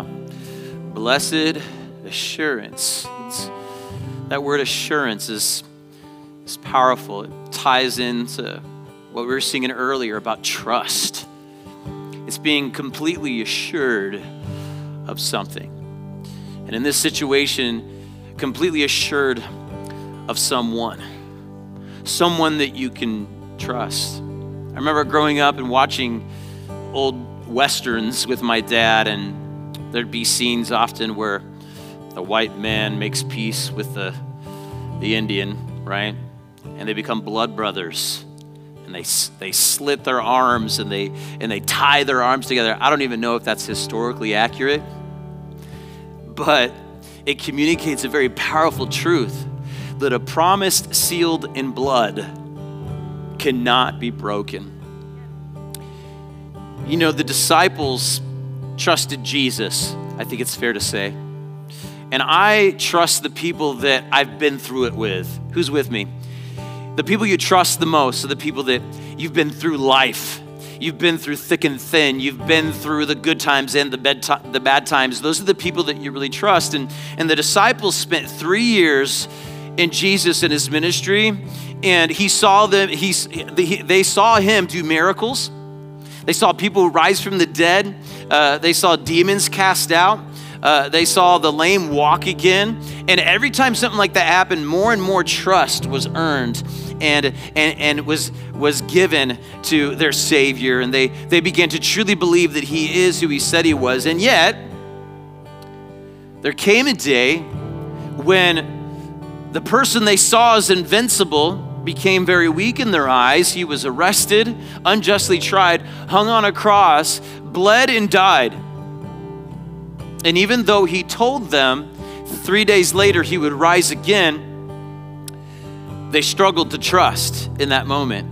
Blessed assurance. It's, that word assurance is, is powerful. It ties into what we were singing earlier about trust. It's being completely assured of something. And in this situation, completely assured of someone, someone that you can trust. I remember growing up and watching old westerns with my dad, and there'd be scenes often where the white man makes peace with the, the Indian, right? And they become blood brothers. And they, they slit their arms and they, and they tie their arms together. I don't even know if that's historically accurate, but it communicates a very powerful truth that a promise sealed in blood cannot be broken. You know, the disciples trusted Jesus, I think it's fair to say. And I trust the people that I've been through it with. Who's with me? The people you trust the most are the people that you've been through life. You've been through thick and thin. You've been through the good times and the bad, the bad times. Those are the people that you really trust. And, and the disciples spent three years in Jesus and his ministry, and he saw them, he, they saw him do miracles. They saw people rise from the dead. Uh, they saw demons cast out. Uh, they saw the lame walk again. And every time something like that happened, more and more trust was earned and, and, and was, was given to their Savior. And they, they began to truly believe that He is who He said He was. And yet, there came a day when the person they saw as invincible became very weak in their eyes. He was arrested, unjustly tried, hung on a cross, bled, and died. And even though he told them three days later he would rise again, they struggled to trust in that moment.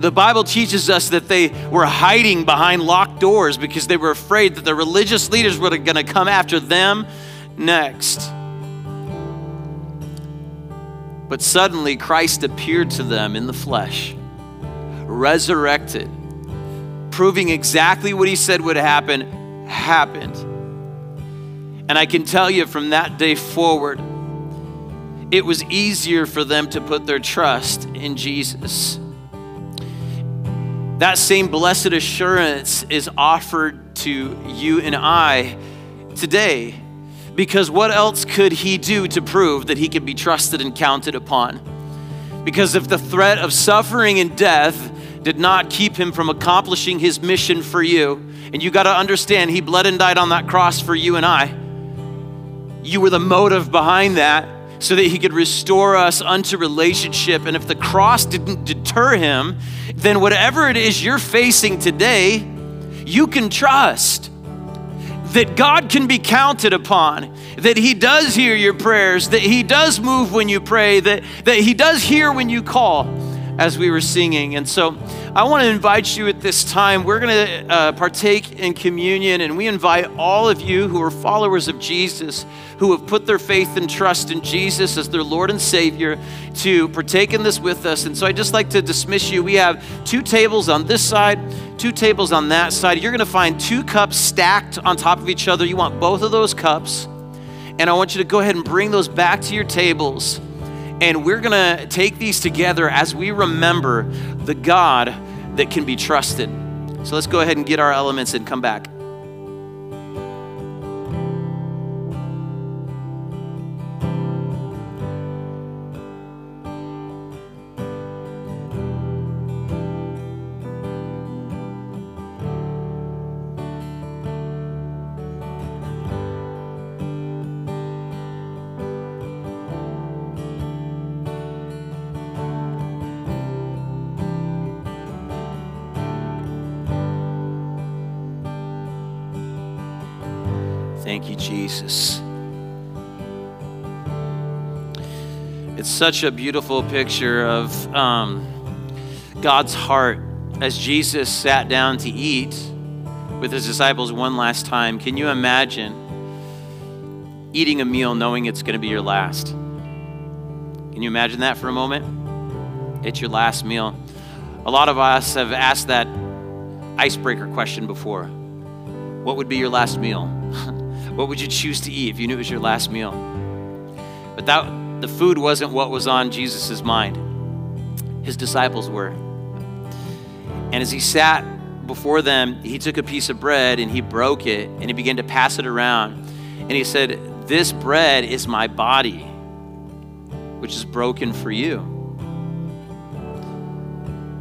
The Bible teaches us that they were hiding behind locked doors because they were afraid that the religious leaders were going to come after them next. But suddenly Christ appeared to them in the flesh, resurrected, proving exactly what he said would happen, happened. And I can tell you from that day forward, it was easier for them to put their trust in Jesus. That same blessed assurance is offered to you and I today. Because what else could he do to prove that he could be trusted and counted upon? Because if the threat of suffering and death did not keep him from accomplishing his mission for you, and you got to understand, he bled and died on that cross for you and I. You were the motive behind that so that he could restore us unto relationship. And if the cross didn't deter him, then whatever it is you're facing today, you can trust that God can be counted upon, that He does hear your prayers, that He does move when you pray, that, that He does hear when you call, as we were singing. And so I want to invite you at this time. We're going to uh, partake in communion, and we invite all of you who are followers of Jesus, who have put their faith and trust in Jesus as their Lord and Savior, to partake in this with us. And so I'd just like to dismiss you. We have two tables on this side, two tables on that side. You're going to find two cups stacked on top of each other. You want both of those cups. And I want you to go ahead and bring those back to your tables. And we're going to take these together as we remember the God that can be trusted. So let's go ahead and get our elements and come back. Such a beautiful picture of um, God's heart as Jesus sat down to eat with his disciples one last time. Can you imagine eating a meal knowing it's going to be your last? Can you imagine that for a moment? It's your last meal. A lot of us have asked that icebreaker question before what would be your last meal? what would you choose to eat if you knew it was your last meal? But that the food wasn't what was on Jesus' mind. His disciples were. And as he sat before them, he took a piece of bread and he broke it and he began to pass it around. And he said, This bread is my body, which is broken for you.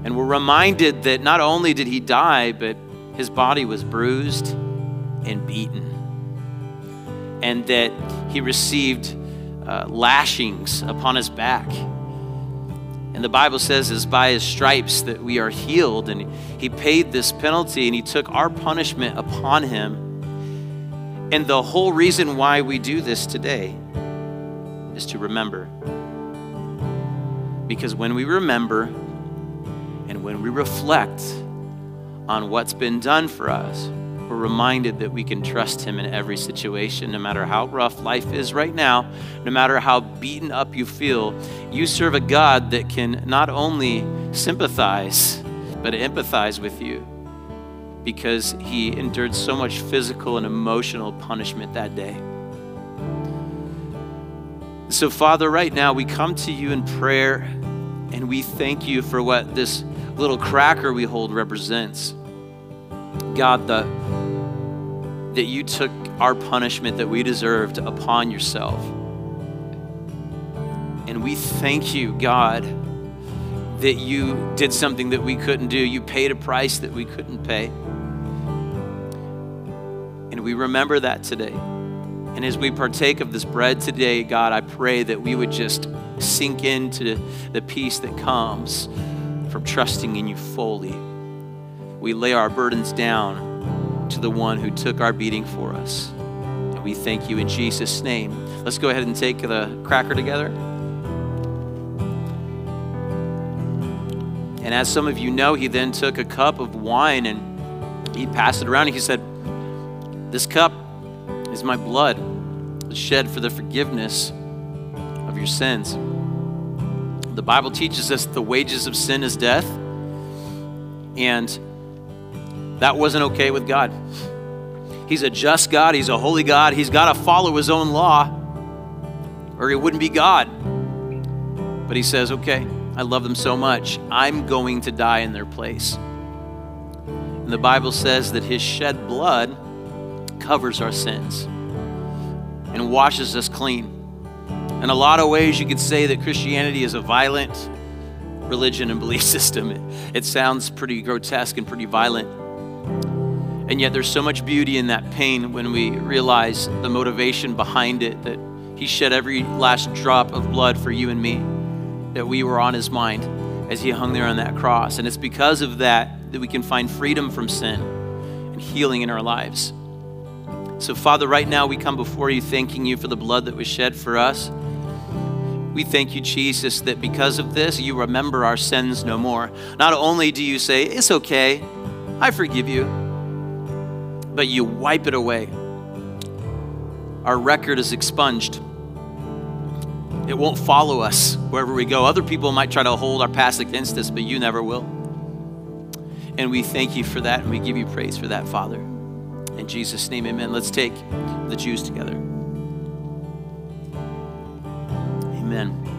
And we're reminded that not only did he die, but his body was bruised and beaten. And that he received uh, lashings upon his back. And the Bible says it's by his stripes that we are healed. And he paid this penalty and he took our punishment upon him. And the whole reason why we do this today is to remember. Because when we remember and when we reflect on what's been done for us, we're reminded that we can trust Him in every situation, no matter how rough life is right now, no matter how beaten up you feel. You serve a God that can not only sympathize, but empathize with you because He endured so much physical and emotional punishment that day. So, Father, right now we come to you in prayer and we thank you for what this little cracker we hold represents. God, the, that you took our punishment that we deserved upon yourself. And we thank you, God, that you did something that we couldn't do. You paid a price that we couldn't pay. And we remember that today. And as we partake of this bread today, God, I pray that we would just sink into the peace that comes from trusting in you fully. We lay our burdens down to the one who took our beating for us. And we thank you in Jesus' name. Let's go ahead and take the cracker together. And as some of you know, he then took a cup of wine and he passed it around. And he said, This cup is my blood shed for the forgiveness of your sins. The Bible teaches us the wages of sin is death. And that wasn't okay with God. He's a just God, He's a holy God. He's got to follow His own law, or He wouldn't be God. But He says, okay, I love them so much, I'm going to die in their place. And the Bible says that His shed blood covers our sins and washes us clean. In a lot of ways, you could say that Christianity is a violent religion and belief system. It, it sounds pretty grotesque and pretty violent. And yet, there's so much beauty in that pain when we realize the motivation behind it that He shed every last drop of blood for you and me, that we were on His mind as He hung there on that cross. And it's because of that that we can find freedom from sin and healing in our lives. So, Father, right now we come before you thanking you for the blood that was shed for us. We thank you, Jesus, that because of this, you remember our sins no more. Not only do you say, It's okay, I forgive you, but you wipe it away. Our record is expunged. It won't follow us wherever we go. Other people might try to hold our past against us, but you never will. And we thank you for that, and we give you praise for that, Father. In Jesus' name, amen. Let's take the juice together. Amen.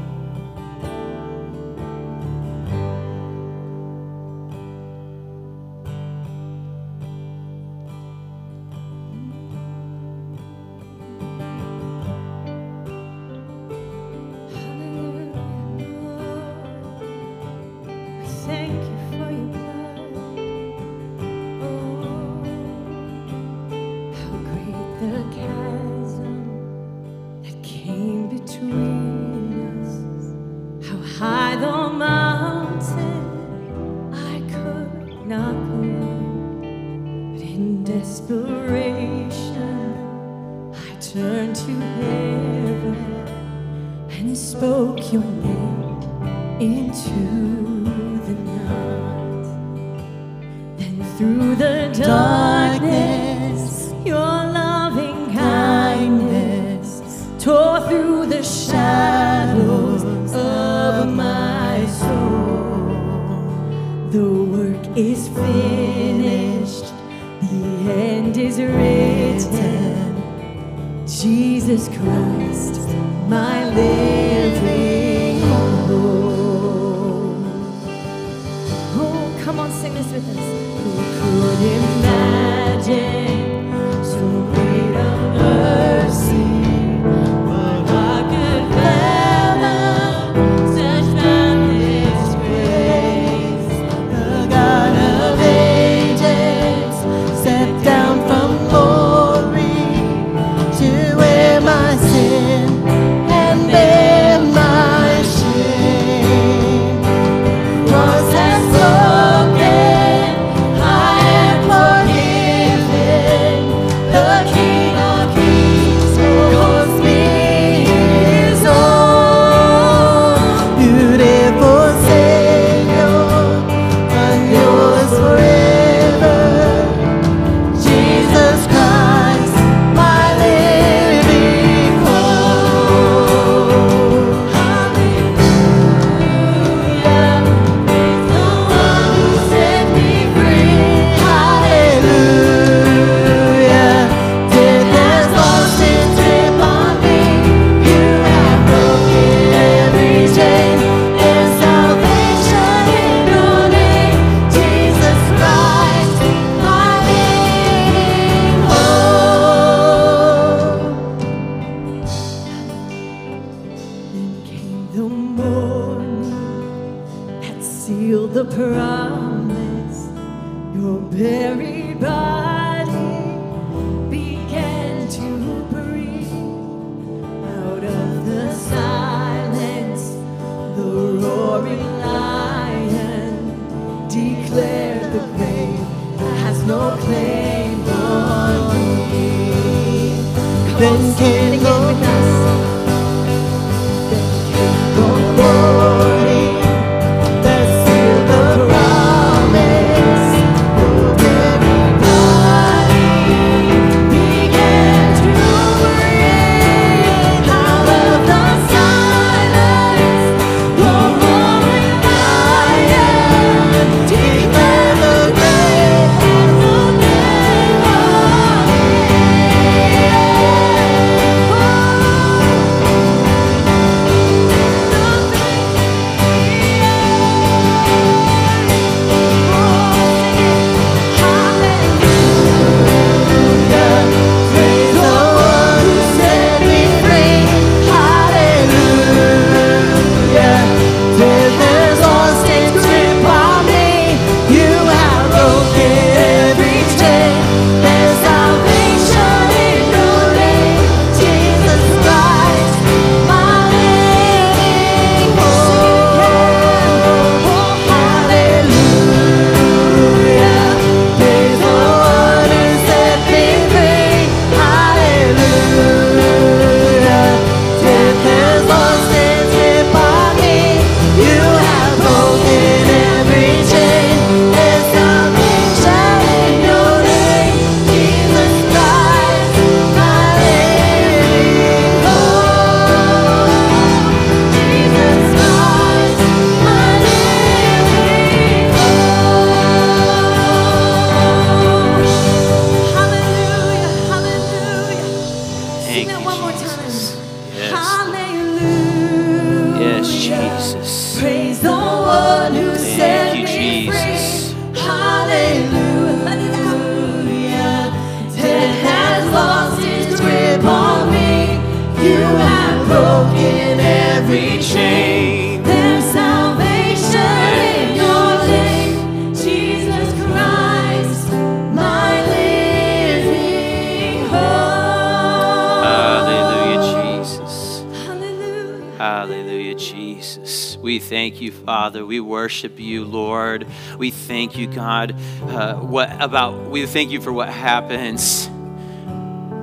thank you, Father. We worship you, Lord. We thank you, God. Uh, what about? We thank you for what happens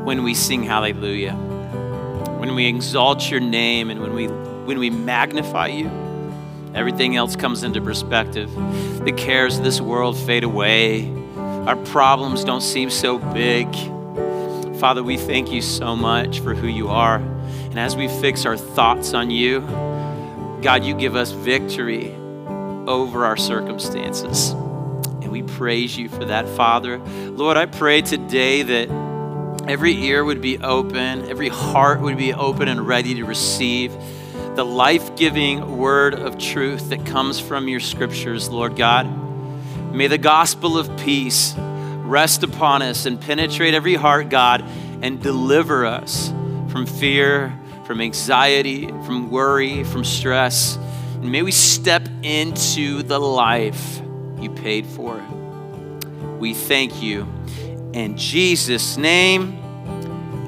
when we sing Hallelujah, when we exalt your name, and when we when we magnify you. Everything else comes into perspective. The cares of this world fade away. Our problems don't seem so big. Father, we thank you so much for who you are. And as we fix our thoughts on you, God, you give us victory over our circumstances. And we praise you for that, Father. Lord, I pray today that every ear would be open, every heart would be open and ready to receive the life giving word of truth that comes from your scriptures, Lord God. May the gospel of peace rest upon us and penetrate every heart, God, and deliver us from fear from anxiety, from worry, from stress. And may we step into the life you paid for. We thank you. In Jesus' name,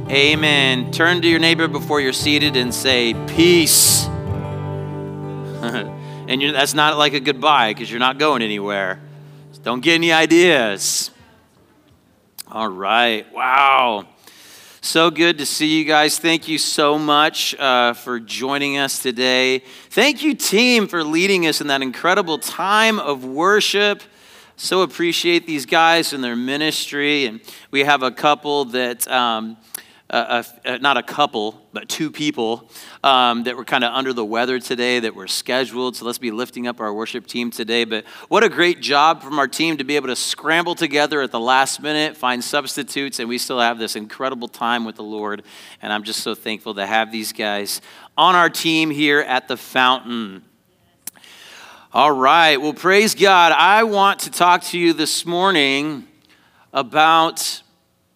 amen. Turn to your neighbor before you're seated and say, Peace. and that's not like a goodbye because you're not going anywhere. Don't get any ideas. All right. Wow. So good to see you guys. Thank you so much uh, for joining us today. Thank you, team, for leading us in that incredible time of worship. So appreciate these guys and their ministry. And we have a couple that. Um, uh, uh, not a couple, but two people um, that were kind of under the weather today that were scheduled. So let's be lifting up our worship team today. But what a great job from our team to be able to scramble together at the last minute, find substitutes, and we still have this incredible time with the Lord. And I'm just so thankful to have these guys on our team here at the fountain. All right, well, praise God. I want to talk to you this morning about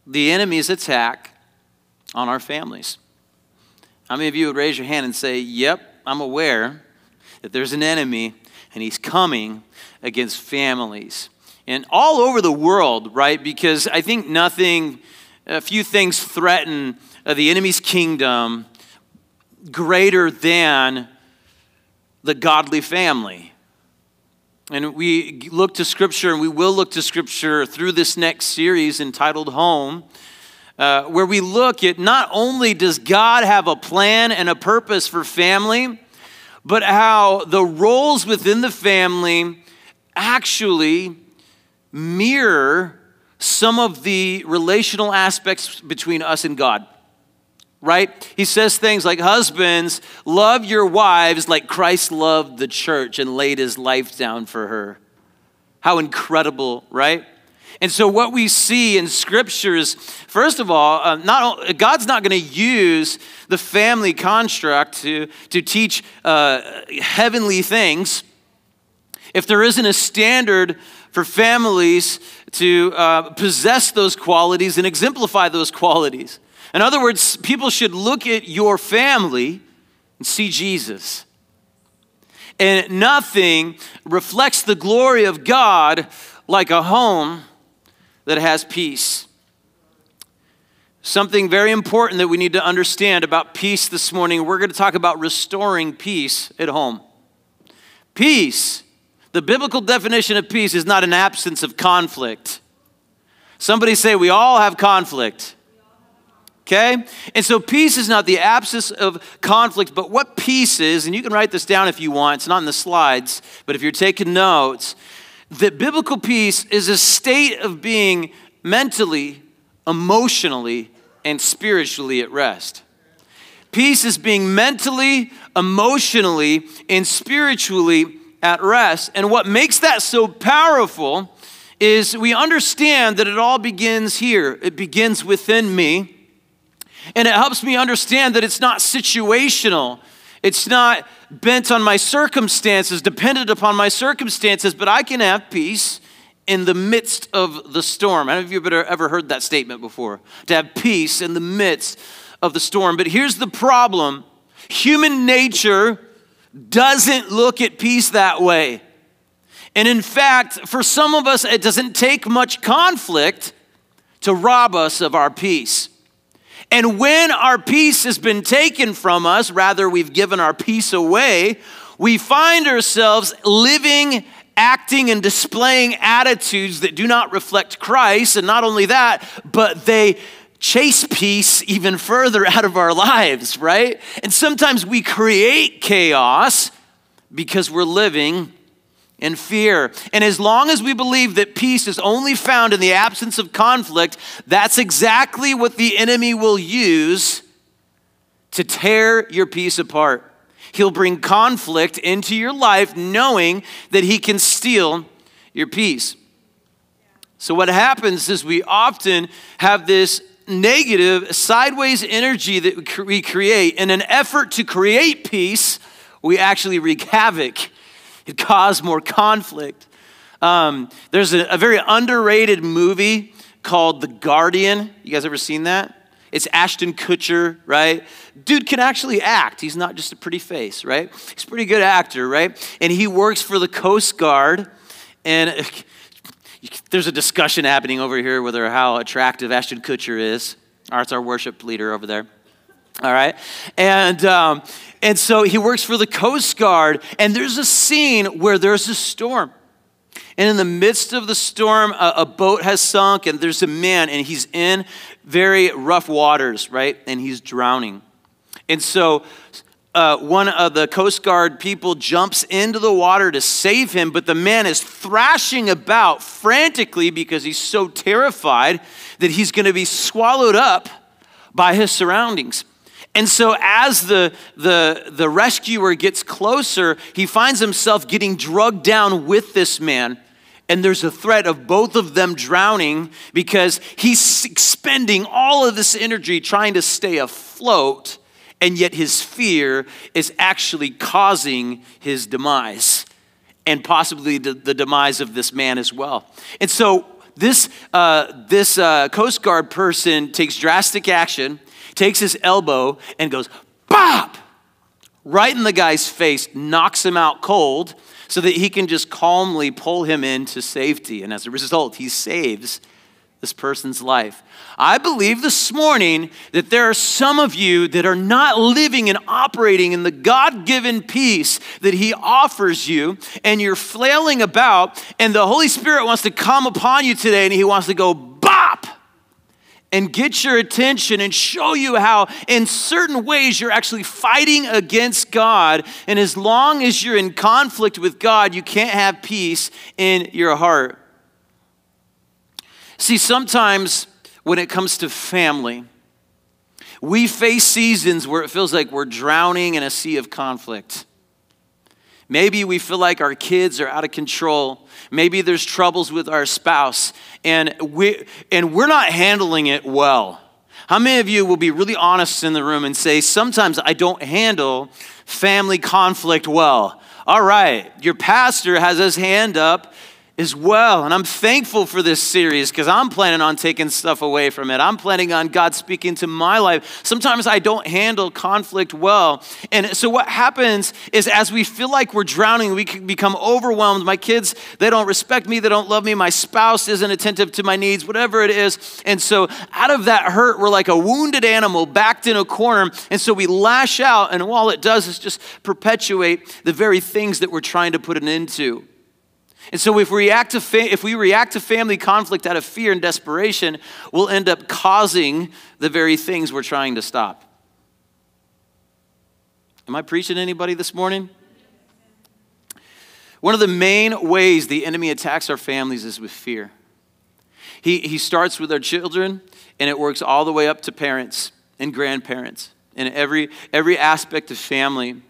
the enemy's attack on our families. How many of you would raise your hand and say, Yep, I'm aware that there's an enemy and he's coming against families? And all over the world, right? Because I think nothing, a few things threaten uh, the enemy's kingdom greater than the godly family. And we look to Scripture, and we will look to Scripture through this next series entitled Home uh, where we look at not only does God have a plan and a purpose for family, but how the roles within the family actually mirror some of the relational aspects between us and God. Right? He says things like, Husbands, love your wives like Christ loved the church and laid his life down for her. How incredible, right? And so, what we see in Scripture is, first of all, uh, not, God's not going to use the family construct to, to teach uh, heavenly things if there isn't a standard for families to uh, possess those qualities and exemplify those qualities. In other words, people should look at your family and see Jesus. And nothing reflects the glory of God like a home that has peace. Something very important that we need to understand about peace this morning, we're going to talk about restoring peace at home. Peace, the biblical definition of peace is not an absence of conflict. Somebody say, We all have conflict. Okay? And so peace is not the absence of conflict, but what peace is, and you can write this down if you want, it's not in the slides, but if you're taking notes, that biblical peace is a state of being mentally, emotionally, and spiritually at rest. Peace is being mentally, emotionally, and spiritually at rest. And what makes that so powerful is we understand that it all begins here. It begins within me. And it helps me understand that it's not situational. It's not bent on my circumstances, dependent upon my circumstances, but I can have peace in the midst of the storm. I don't know if you've ever heard that statement before to have peace in the midst of the storm. But here's the problem human nature doesn't look at peace that way. And in fact, for some of us, it doesn't take much conflict to rob us of our peace. And when our peace has been taken from us, rather, we've given our peace away, we find ourselves living, acting, and displaying attitudes that do not reflect Christ. And not only that, but they chase peace even further out of our lives, right? And sometimes we create chaos because we're living and fear. And as long as we believe that peace is only found in the absence of conflict, that's exactly what the enemy will use to tear your peace apart. He'll bring conflict into your life knowing that he can steal your peace. So, what happens is we often have this negative, sideways energy that we create. In an effort to create peace, we actually wreak havoc. It caused more conflict. Um, there's a, a very underrated movie called The Guardian. You guys ever seen that? It's Ashton Kutcher, right? Dude can actually act. He's not just a pretty face, right? He's a pretty good actor, right? And he works for the Coast Guard. And there's a discussion happening over here whether how attractive Ashton Kutcher is. That's our worship leader over there. All right. And, um, and so he works for the Coast Guard. And there's a scene where there's a storm. And in the midst of the storm, a, a, boat has sunk, and there's a man, and he's in very rough waters, right? And he's drowning. And so uh, one of the Coast Guard people jumps into the water to save him, but the man is thrashing about frantically because he's so terrified that he's going to be swallowed up by his surroundings. And so, as the, the, the rescuer gets closer, he finds himself getting drugged down with this man. And there's a threat of both of them drowning because he's expending all of this energy trying to stay afloat, and yet his fear is actually causing his demise and possibly the, the demise of this man as well. And so, this, uh, this uh, Coast Guard person takes drastic action takes his elbow and goes, bop, right in the guy's face, knocks him out cold so that he can just calmly pull him into safety. And as a result, he saves this person's life. I believe this morning that there are some of you that are not living and operating in the God given peace that He offers you, and you're flailing about, and the Holy Spirit wants to come upon you today, and He wants to go bop and get your attention and show you how, in certain ways, you're actually fighting against God. And as long as you're in conflict with God, you can't have peace in your heart. See, sometimes when it comes to family, we face seasons where it feels like we're drowning in a sea of conflict. Maybe we feel like our kids are out of control. Maybe there's troubles with our spouse and we and we're not handling it well. How many of you will be really honest in the room and say sometimes I don't handle family conflict well? All right, your pastor has his hand up as well. And I'm thankful for this series because I'm planning on taking stuff away from it. I'm planning on God speaking to my life. Sometimes I don't handle conflict well. And so what happens is as we feel like we're drowning, we become overwhelmed. My kids, they don't respect me, they don't love me. My spouse isn't attentive to my needs, whatever it is. And so out of that hurt, we're like a wounded animal backed in a corner. And so we lash out, and all it does is just perpetuate the very things that we're trying to put an end to. And so, if we, react to fa- if we react to family conflict out of fear and desperation, we'll end up causing the very things we're trying to stop. Am I preaching to anybody this morning? One of the main ways the enemy attacks our families is with fear. He, he starts with our children, and it works all the way up to parents and grandparents and every, every aspect of family.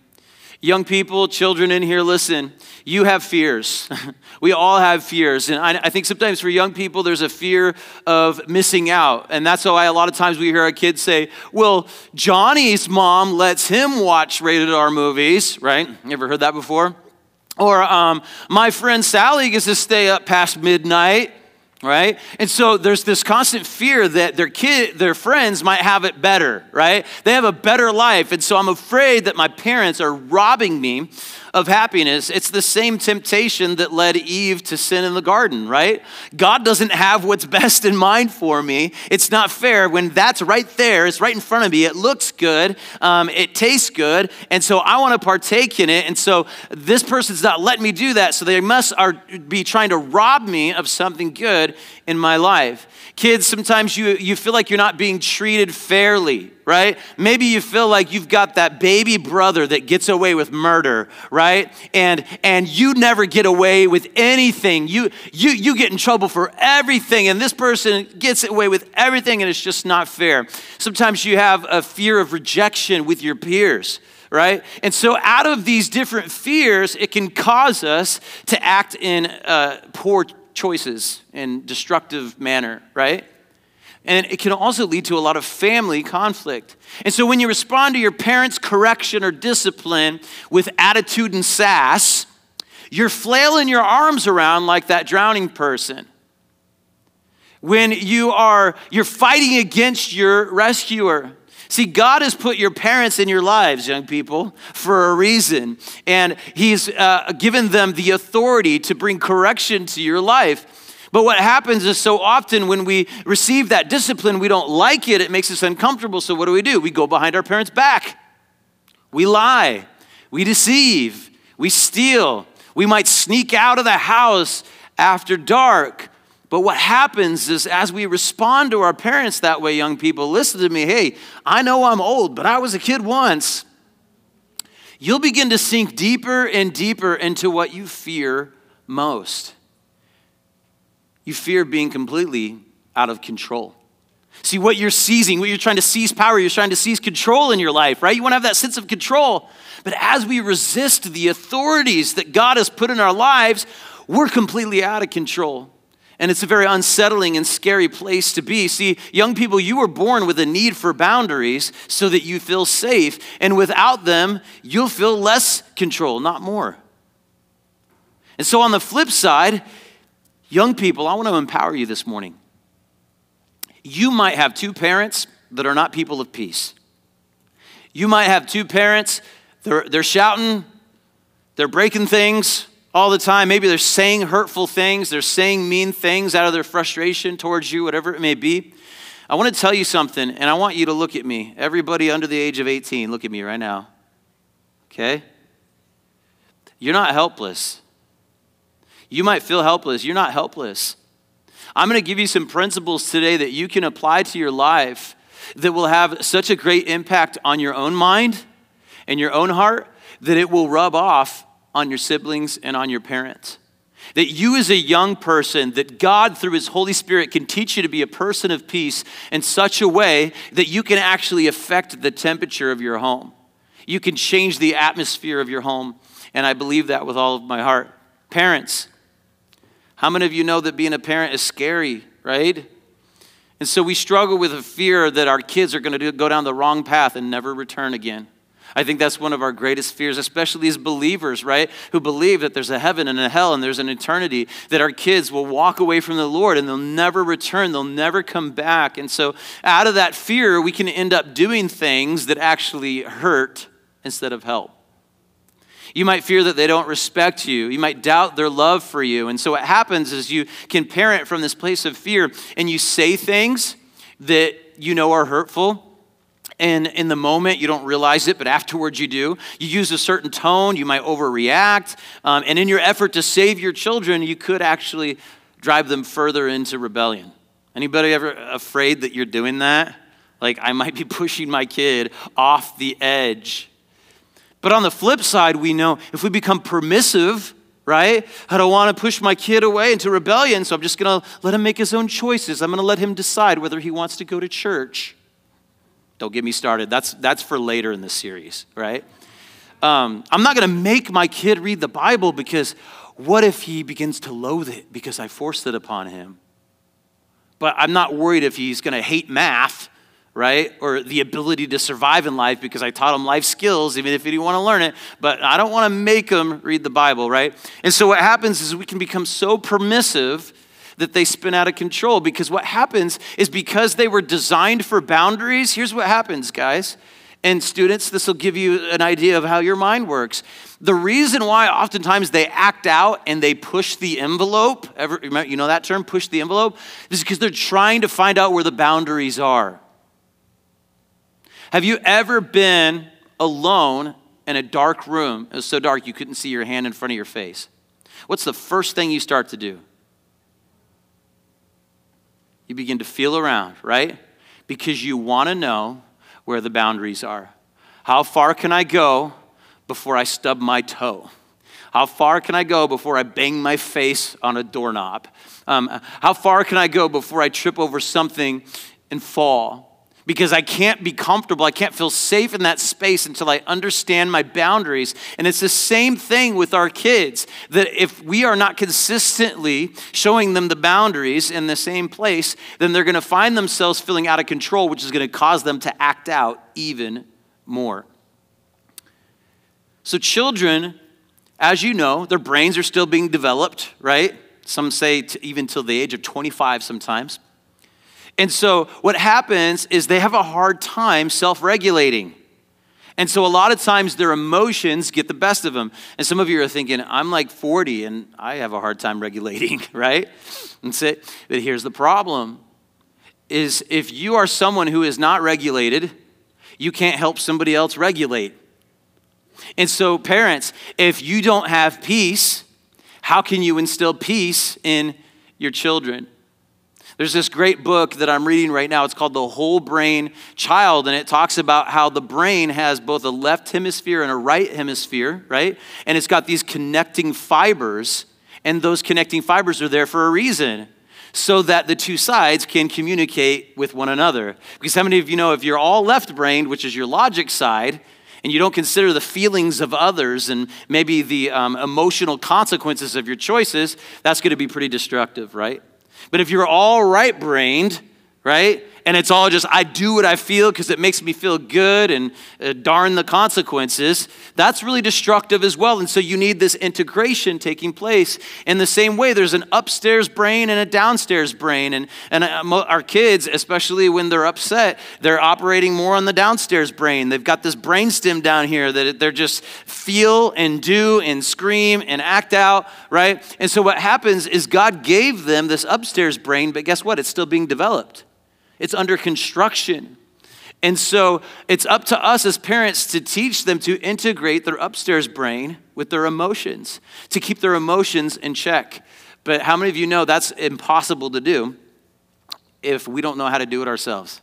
Young people, children in here, listen, you have fears. we all have fears. And I, I, think sometimes for young people, there's a fear of missing out. And that's why a lot of times we hear our kids say, well, Johnny's mom lets him watch rated R movies, right? You ever heard that before? Or um, my friend Sally gets to stay up past midnight right? And so there's this constant fear that their kid, their friends might have it better, right? They have a better life. And so I'm afraid that my parents are robbing me of happiness. It's the same temptation that led Eve to sin in the garden, right? God doesn't have what's best in mind for me. It's not fair when that's right there, it's right in front of me. It looks good, um, it tastes good, and so I want to partake in it. And so this person's not letting me do that, so they must are, be trying to rob me of something good in my life. Kids, sometimes you, you feel like you're not being treated fairly, right? Maybe you feel like you've got that baby brother that gets away with murder, right? And and you never get away with anything. You you you get in trouble for everything and this person gets away with everything and it's just not fair. Sometimes you have a fear of rejection with your peers right? And so, out of these different fears, it can cause us to act in uh, poor choices in destructive manner, right? And it can also lead to a lot of family conflict. And so when you respond to your parents' correction or discipline with attitude and sass, you're flailing your arms around like that drowning person. When you are you're fighting against your rescuer. See, God has put your parents in your lives, young people, for a reason. And He's uh, given them the authority to bring correction to your life. But what happens is so often when we receive that discipline, we don't like it, it makes us uncomfortable. So what do we do? We go behind our parents' back. We lie, we deceive, we steal, we might sneak out of the house after dark. But what happens is, as we respond to our parents that way, young people, listen to me. Hey, I know I'm old, but I was a kid once. You'll begin to sink deeper and deeper into what you fear most. You fear being completely out of control. See, what you're seizing, what you're trying to seize power, you're trying to seize control in your life, right? You want to have that sense of control. But as we resist the authorities that God has put in our lives, we're completely out of control. And it's a very unsettling and scary place to be. See, young people, you were born with a need for boundaries so that you feel safe. And without them, you'll feel less control, not more. And so, on the flip side, young people, I want to empower you this morning. You might have two parents that are not people of peace. You might have two parents, they're, they're shouting, they're breaking things, all the time. Maybe they're saying hurtful things, they're saying mean things out of their frustration towards you, whatever it may be. I want to tell you something, and I want you to look at me. Everybody under the age of 18, look at me right now. Okay? You're not helpless. You might feel helpless. You're not helpless. I'm going to give you some principles today that you can apply to your life that will have such a great impact on your own mind and your own heart that it will rub off on your siblings and on your parents. That you, as a young person, that God, through His Holy Spirit, can teach you to be a person of peace in such a way that you can actually affect the temperature of your home. You can change the atmosphere of your home. And I believe that with all of my heart. Parents, how many of you know that being a parent is scary, right? And so we struggle with a fear that our kids are going to go down the wrong path and never return again. I think that's one of our greatest fears, especially as believers, right? Who believe that there's a heaven and a hell and there's an eternity, that our kids will walk away from the Lord and they'll never return, they'll never come back. And so, out of that fear, we can end up doing things that actually hurt instead of help. You might fear that they don't respect you. You might doubt their love for you. And so, what happens is you can parent from this place of fear and you say things that you know are hurtful. And in the moment you don't realize it but afterwards you do. You use a certain tone. You might overreact. Um, and in your effort to save your children you could actually drive them further into rebellion. Anybody ever afraid that you're doing that? Like i might be pushing my kid off the edge but on the flip side we know if we become permissive right? I don't want to push my kid away into rebellion, so I'm just going to let him make his own choices. I'm going to let him decide whether he wants to go to church don't get me started. That's, that's for later in the series, right? Um, I'm not going to make my kid read the Bible because what if he begins to loathe it because I forced it upon him? But I'm not worried if he's going to hate math, right? Or the ability to survive in life because I taught them life skills, even if he didn't want to learn it. But I don't want to make them read the Bible, right? And so what happens is we can become so permissive that they spin out of control. Because what happens is because they were designed for boundaries, here's what happens, guys. And students, this will give you an idea of how your mind works. The reason why oftentimes they act out and they push the envelope, ever, you know that term, push the envelope, is because they're trying to find out where the boundaries are. Have you ever been alone in a dark room? It was so dark you couldn't see your hand in front of your face. What's the first thing you start to do? You begin to feel around, right? Because you want to know where the boundaries are. How far can I go before I stub my toe? How far can I go before I bang my face on a doorknob? Um, how far can I go before I trip over something and fall? Because I can't be comfortable. I can't feel safe in that space until I understand my boundaries. And it's the same thing with our kids that if we are not consistently showing them the boundaries in the same place, then they're going to find themselves feeling out of control, which is going to cause them to act out even more. So, children, as you know, their brains are still being developed, right? Some say even till the age of 25 sometimes. And so, what happens is they have a hard time self regulating. And so, a lot of times, their emotions get the best of them. And some of you are thinking, I'm like 40 and I have a hard time regulating, right? And say, but here's the problem is if you are someone who is not regulated, you can't help somebody else regulate. And so, parents, if you don't have peace, how can you instill peace in your children? There's this great book that I'm reading right now. It's called The Whole Brain Child, and it talks about how the brain has both a left hemisphere and a right hemisphere, right? And it's got these connecting fibers, and those connecting fibers are there for a reason so that the two sides can communicate with one another. Because how many of you know if you're all left brained, which is your logic side, and you don't consider the feelings of others and maybe the um, emotional consequences of your choices, that's going to be pretty destructive, right? But if you're all right brained, right? And it's all just, I do what I feel because it makes me feel good and uh, darn the consequences. That's really destructive as well. And so you need this integration taking place. In the same way, there's an upstairs brain and a downstairs brain. And, and uh, our kids, especially when they're upset, they're operating more on the downstairs brain. They've got this brain stem down here that they're just feel and do and scream and act out, right? And so what happens is God gave them this upstairs brain, but guess what? It's still being developed it's under construction. And so it's up to us as parents to teach them to integrate their upstairs brain with their emotions, to keep their emotions in check. But how many of you know that's impossible to do if we don't know how to do it ourselves?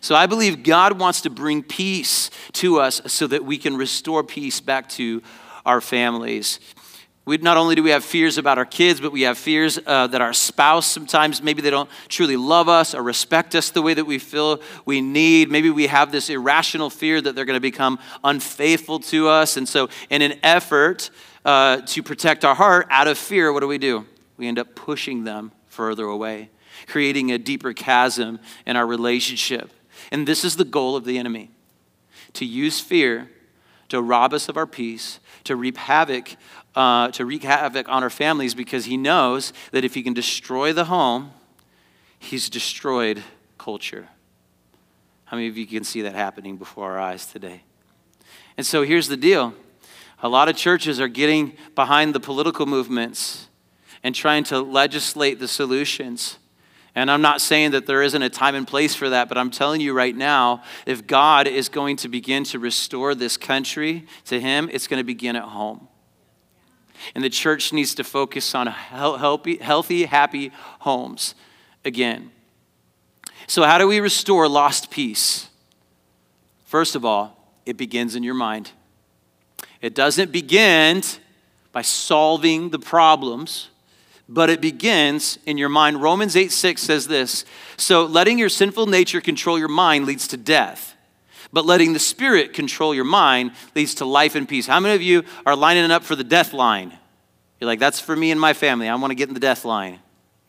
So I believe God wants to bring peace to us so that we can restore peace back to our families. We, not only do we have fears about our kids, but we have fears uh, that our spouse sometimes maybe they don't truly love us or respect us the way that we feel we need. Maybe we have this irrational fear that they're going to become unfaithful to us. And so, in an effort uh, to protect our heart out of fear, what do we do? We end up pushing them further away, creating a deeper chasm in our relationship. And this is the goal of the enemy to use fear to rob us of our peace, to reap havoc uh, to wreak havoc on our families because he knows that if he can destroy the home, he's destroyed culture. How many of you can see that happening before our eyes today? And so here's the deal a lot of churches are getting behind the political movements and trying to legislate the solutions. And I'm not saying that there isn't a time and place for that, but I'm telling you right now, if God is going to begin to restore this country to Him, it's going to begin at home. And the church needs to focus on healthy, happy homes again. So, how do we restore lost peace? First of all, it begins in your mind. It doesn't begin by solving the problems, but it begins in your mind. Romans 8 6 says this So, letting your sinful nature control your mind leads to death but letting the Spirit control your mind leads to life and peace. How many of you are lining up for the death line? You're like, that's for me and my family. I want to get in the death line.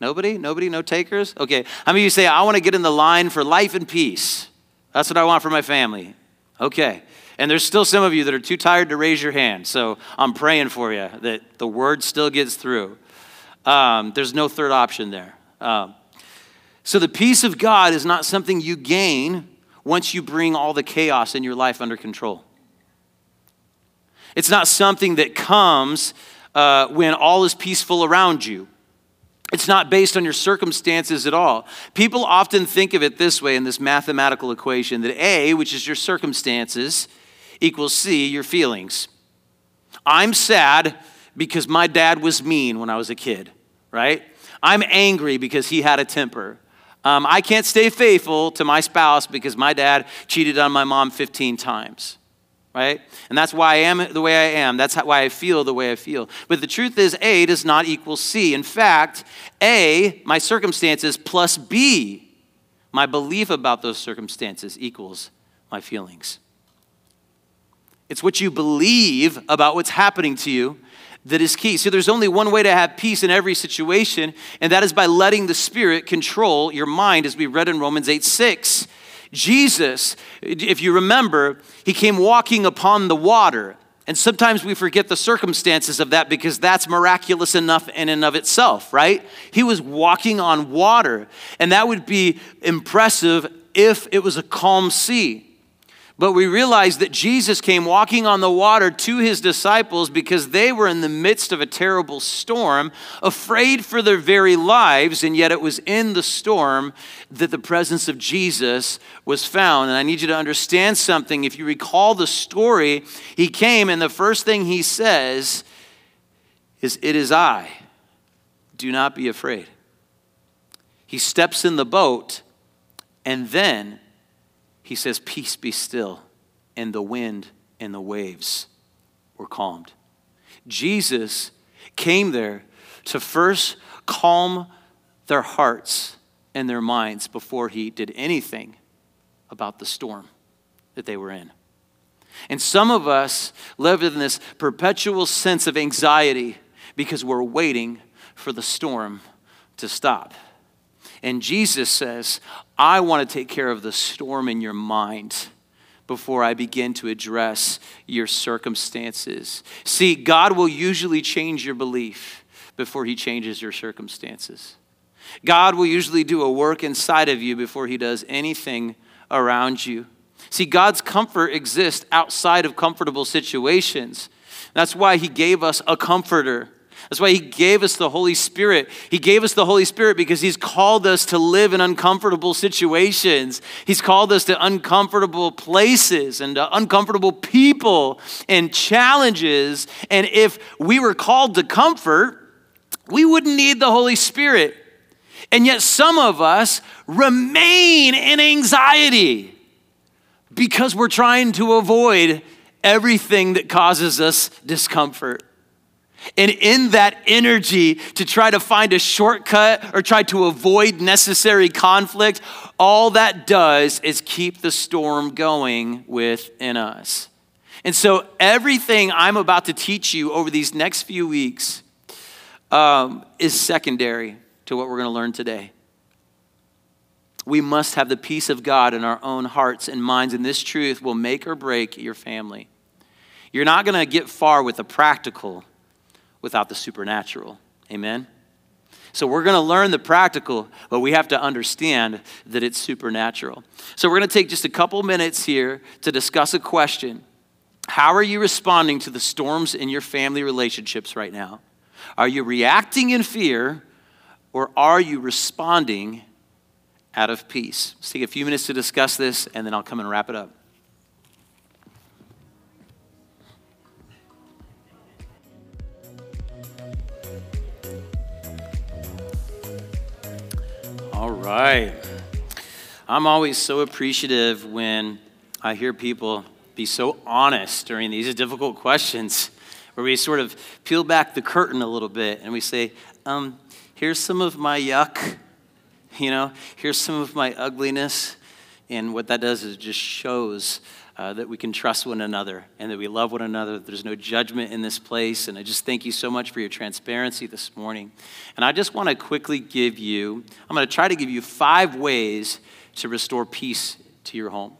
Nobody? Nobody? No takers? Okay. How many of you say, I want to get in the line for life and peace? That's what I want for my family. Okay. And there's still some of you that are too tired to raise your hand. So I'm praying for you that the word still gets through. Um, there's no third option there. Um, so the peace of God is not something you gain once you bring all the chaos in your life under control. It's not something that comes uh, when all is peaceful around you. It's not based on your circumstances at all. People often think of it this way in this mathematical equation that A, which is your circumstances, equals C, your feelings. I'm sad because my dad was mean when I was a kid, right? I'm angry because he had a temper. Um, I can't stay faithful to my spouse because my dad cheated on my mom 15 times, right? And that's why I am the way I am. That's why I feel the way I feel. But the truth is, A does not equal C. In fact, A, my circumstances, plus B, my belief about those circumstances equals my feelings. It's what you believe about what's happening to you that is key. So there's only one way to have peace in every situation, and that is by letting the Spirit control your mind, as we read in Romans 8 6. Jesus, if you remember, he came walking upon the water. And sometimes we forget the circumstances of that because that's miraculous enough in and of itself, right? He was walking on water, and that would be impressive if it was a calm sea. But we realize that Jesus came walking on the water to his disciples because they were in the midst of a terrible storm, afraid for their very lives, and yet it was in the storm that the presence of Jesus was found. And I need you to understand something. If you recall the story, he came, and the first thing he says is, It is I. Do not be afraid. He steps in the boat, and then he says, Peace be still. And the wind and the waves were calmed. Jesus came there to first calm their hearts and their minds before he did anything about the storm that they were in. And some of us live in this perpetual sense of anxiety because we're waiting for the storm to stop. And Jesus says, I want to take care of the storm in your mind before I begin to address your circumstances. See, God will usually change your belief before he changes your circumstances. God will usually do a work inside of you before he does anything around you. See, God's comfort exists outside of comfortable situations. That's why he gave us a comforter. That's why He gave us the Holy Spirit. He gave us the Holy Spirit because He's called us to live in uncomfortable situations. He's called us to uncomfortable places and to uncomfortable people and challenges. And if we were called to comfort, we wouldn't need the Holy Spirit. And yet, some of us remain in anxiety because we're trying to avoid everything that causes us discomfort. And in that energy to try to find a shortcut or try to avoid necessary conflict, all that does is keep the storm going within us. And so, everything I'm about to teach you over these next few weeks um, is secondary to what we're going to learn today. We must have the peace of God in our own hearts and minds, and this truth will make or break your family. You're not going to get far with the practical without the supernatural. Amen? So we're going to learn the practical, but we have to understand that it's supernatural. So we're going to take just a couple minutes here to discuss a question. How are you responding to the storms in your family relationships right now? Are you reacting in fear or are you responding out of peace? Let's take a few minutes to discuss this and then I'll come and wrap it up. All right. I'm always so appreciative when I hear people be so honest during these difficult questions, where we sort of peel back the curtain a little bit and we say, um, here's some of my yuck, you know, here's some of my ugliness. And what that does is it just shows uh, that we can trust one another and that we love one another. There's no judgment in this place. And I just thank you so much for your transparency this morning. And I just want to quickly give you, I'm going to try to give you five ways to restore peace to your home.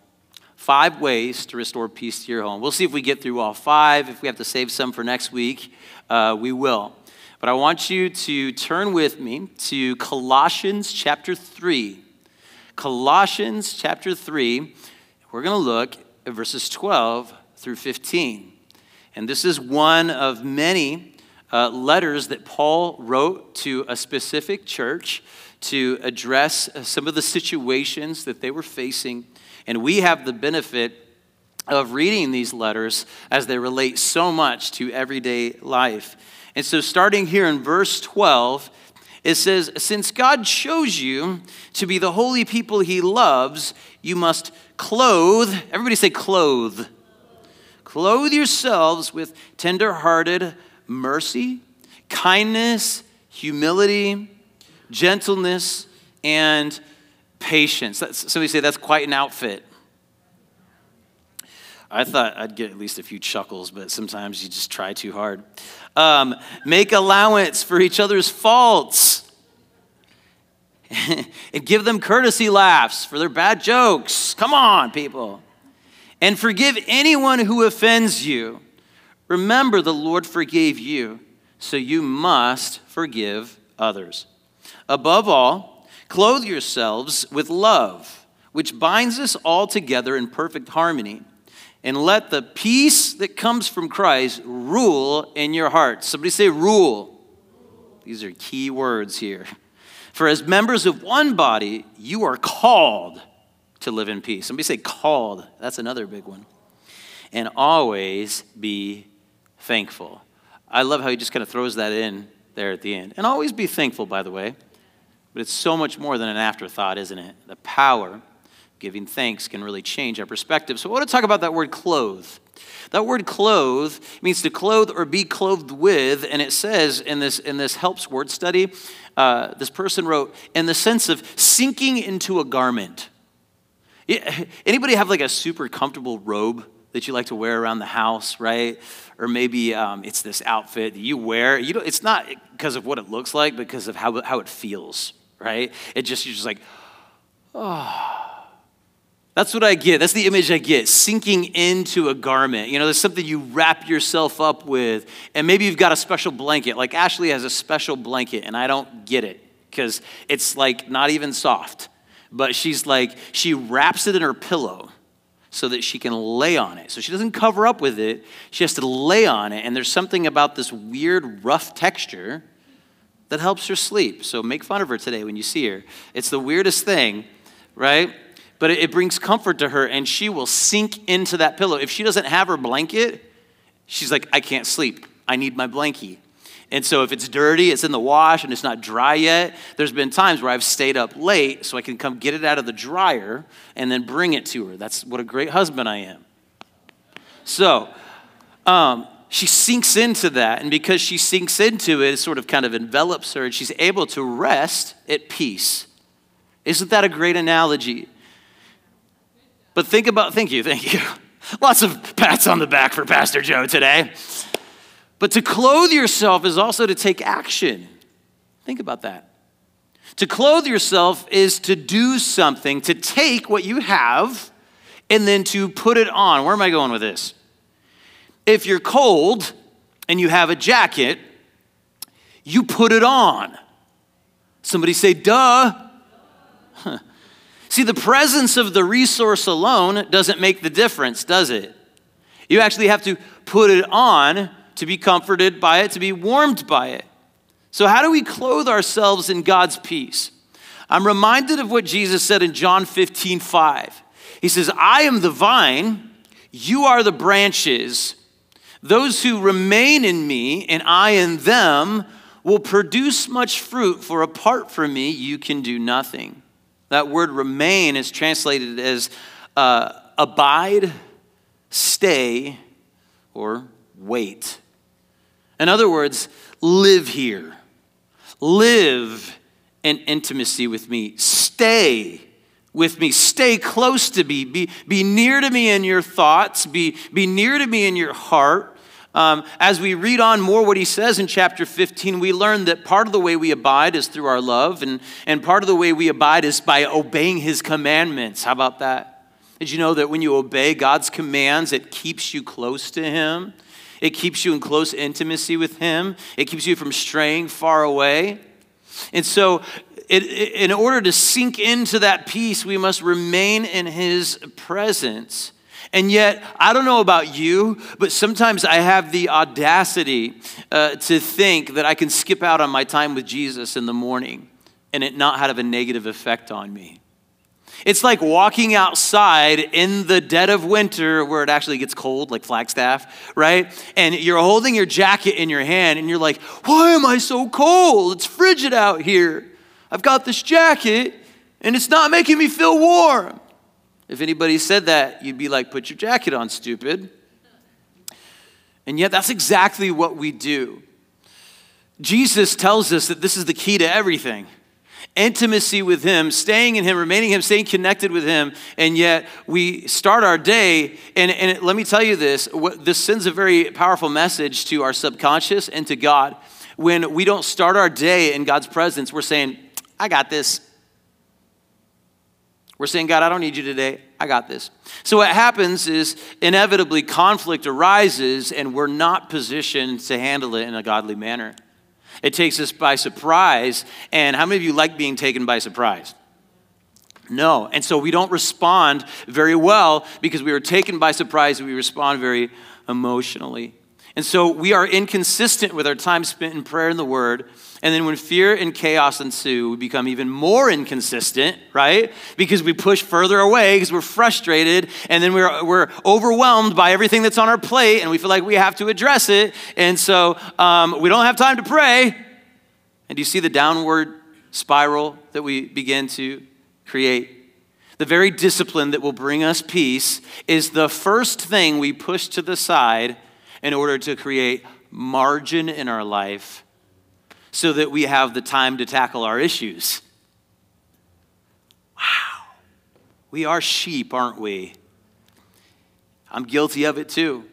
Five ways to restore peace to your home. We'll see if we get through all five. If we have to save some for next week, uh, we will. But I want you to turn with me to Colossians chapter 3. Colossians chapter 3. We're going to look verses 12 through 15. And this is one of many uh, letters that Paul wrote to a specific church to address uh, some of the situations that they were facing. And we have the benefit of reading these letters as they relate so much to everyday life. And so, starting here in verse 12, it says, Since God chose you to be the holy people he loves, you must clothe, everybody say clothe. Clothe yourselves with tender-hearted mercy, kindness, humility, gentleness, and patience. That's, somebody say that's quite an outfit. I thought I'd get at least a few chuckles, but sometimes you just try too hard. Um, make allowance for each other's faults and give them courtesy laughs for their bad jokes. Come on, people. And forgive anyone who offends you. Remember, the Lord forgave you, so you must forgive others. Above all, clothe yourselves with love, which binds us all together in perfect harmony. And let the peace that comes from Christ rule in your hearts. Somebody say, rule. These are key words here. For as members of one body, you are called to live in peace. Somebody say, called. That's another big one. And always be thankful. I love how he just kind of throws that in there at the end. And always be thankful, by the way. But it's so much more than an afterthought, isn't it? The power giving thanks can really change our perspective. So I want to talk about that word clothe. That word clothe means to clothe or be clothed with, and it says in this in this helps word study, uh, this person wrote in the sense of sinking into a garment. Anybody have like a super comfortable robe that you like to wear around the house, right? Or maybe um, it's this outfit that you wear. You don't, it's not because of what it looks like, because of how, how it feels, right? It just you're just like, oh. That's what I get. That's the image I get. Sinking into a garment. You know, there's something you wrap yourself up with, and maybe you've got a special blanket. Like Ashley has a special blanket, and I don't get it because it's like not even soft. But she's like, she wraps it in her pillow so that she can lay on it. So she doesn't cover up with it, she has to lay on it. And there's something about this weird, rough texture that helps her sleep. So make fun of her today when you see her. It's the weirdest thing, right? But it brings comfort to her, and she will sink into that pillow. If she doesn't have her blanket, she's like, I can't sleep. I need my blankie. And so if it's dirty, it's in the wash, and it's not dry yet, there's been times where I've stayed up late so I can come get it out of the dryer and then bring it to her. That's what a great husband I am. So, um, she sinks into that, and because she sinks into it, it sort of kind of envelops her, and she's able to rest at peace. Isn't that a great analogy? But think about, thank you, thank you. Lots of pats on the back for Pastor Joe today. But to clothe yourself is also to take action. Think about that. To clothe yourself is to do something, to take what you have and then to put it on. Where am I going with this? If you're cold and you have a jacket, you put it on. Somebody say, duh. Huh. See, the presence of the resource alone doesn't make the difference, does it? You actually have to put it on to be comforted by it, to be warmed by it. So, how do we clothe ourselves in God's peace? I'm reminded of what Jesus said in John 15, 5. He says, I am the vine, you are the branches. Those who remain in me and I in them will produce much fruit, for apart from me, you can do nothing. That word remain is translated as uh, abide, stay, or wait. In other words, live here. Live in intimacy with me. Stay with me. Stay close to me. Be, be near to me in your thoughts. Be, be near to me in your heart. Um, as we read on more what he says in chapter 15, we learn that part of the way we abide is through our love, and, and part of the way we abide is by obeying his commandments. How about that? Did you know that when you obey God's commands, it keeps you close to him? It keeps you in close intimacy with Him, it keeps you from straying far away. And so, it, in order to sink into that peace, we must remain in His presence. And yet, I don't know about you, but sometimes I have the audacity uh, to think that I can skip out on my time with Jesus in the morning and it not have a negative effect on me. It's like walking outside in the dead of winter where it actually gets cold, like Flagstaff, right? And you're holding your jacket in your hand and you're like, why am I so cold? It's frigid out here. I've got this jacket and it's not making me feel warm. If anybody said that, you'd be like, put your jacket on, stupid. And yet, that's exactly what we do. Jesus tells us that this is the key to everything. intimacy with Him, staying in Him, remaining Him, staying connected with Him, and yet we start our day. And, and let me tell you this what, this sends a very powerful message to our subconscious and to God. When we don't start our day in God's presence, we're saying, I got this. We're saying, God, I don't need you today. I got this. So, what happens is inevitably conflict arises, and we're not positioned to handle it in a godly manner. It takes us by surprise. And how many of you like being taken by surprise? No. And so we don't respond very well because we are taken by surprise and we respond very emotionally. And so we are inconsistent with our time spent in prayer and the word. And then when fear and chaos ensue, we become even more inconsistent, right? Because we push further away because we're frustrated and then we're, we're overwhelmed by everything that's on our plate and we feel like we have to address it. And so um, we don't have time to pray. And do you see the downward spiral that we begin to create? The very discipline that will bring us peace is the first thing we push to the side in order to create margin in our life so that we have the time to tackle our issues. Wow. We are sheep, aren't we? I'm guilty of it too.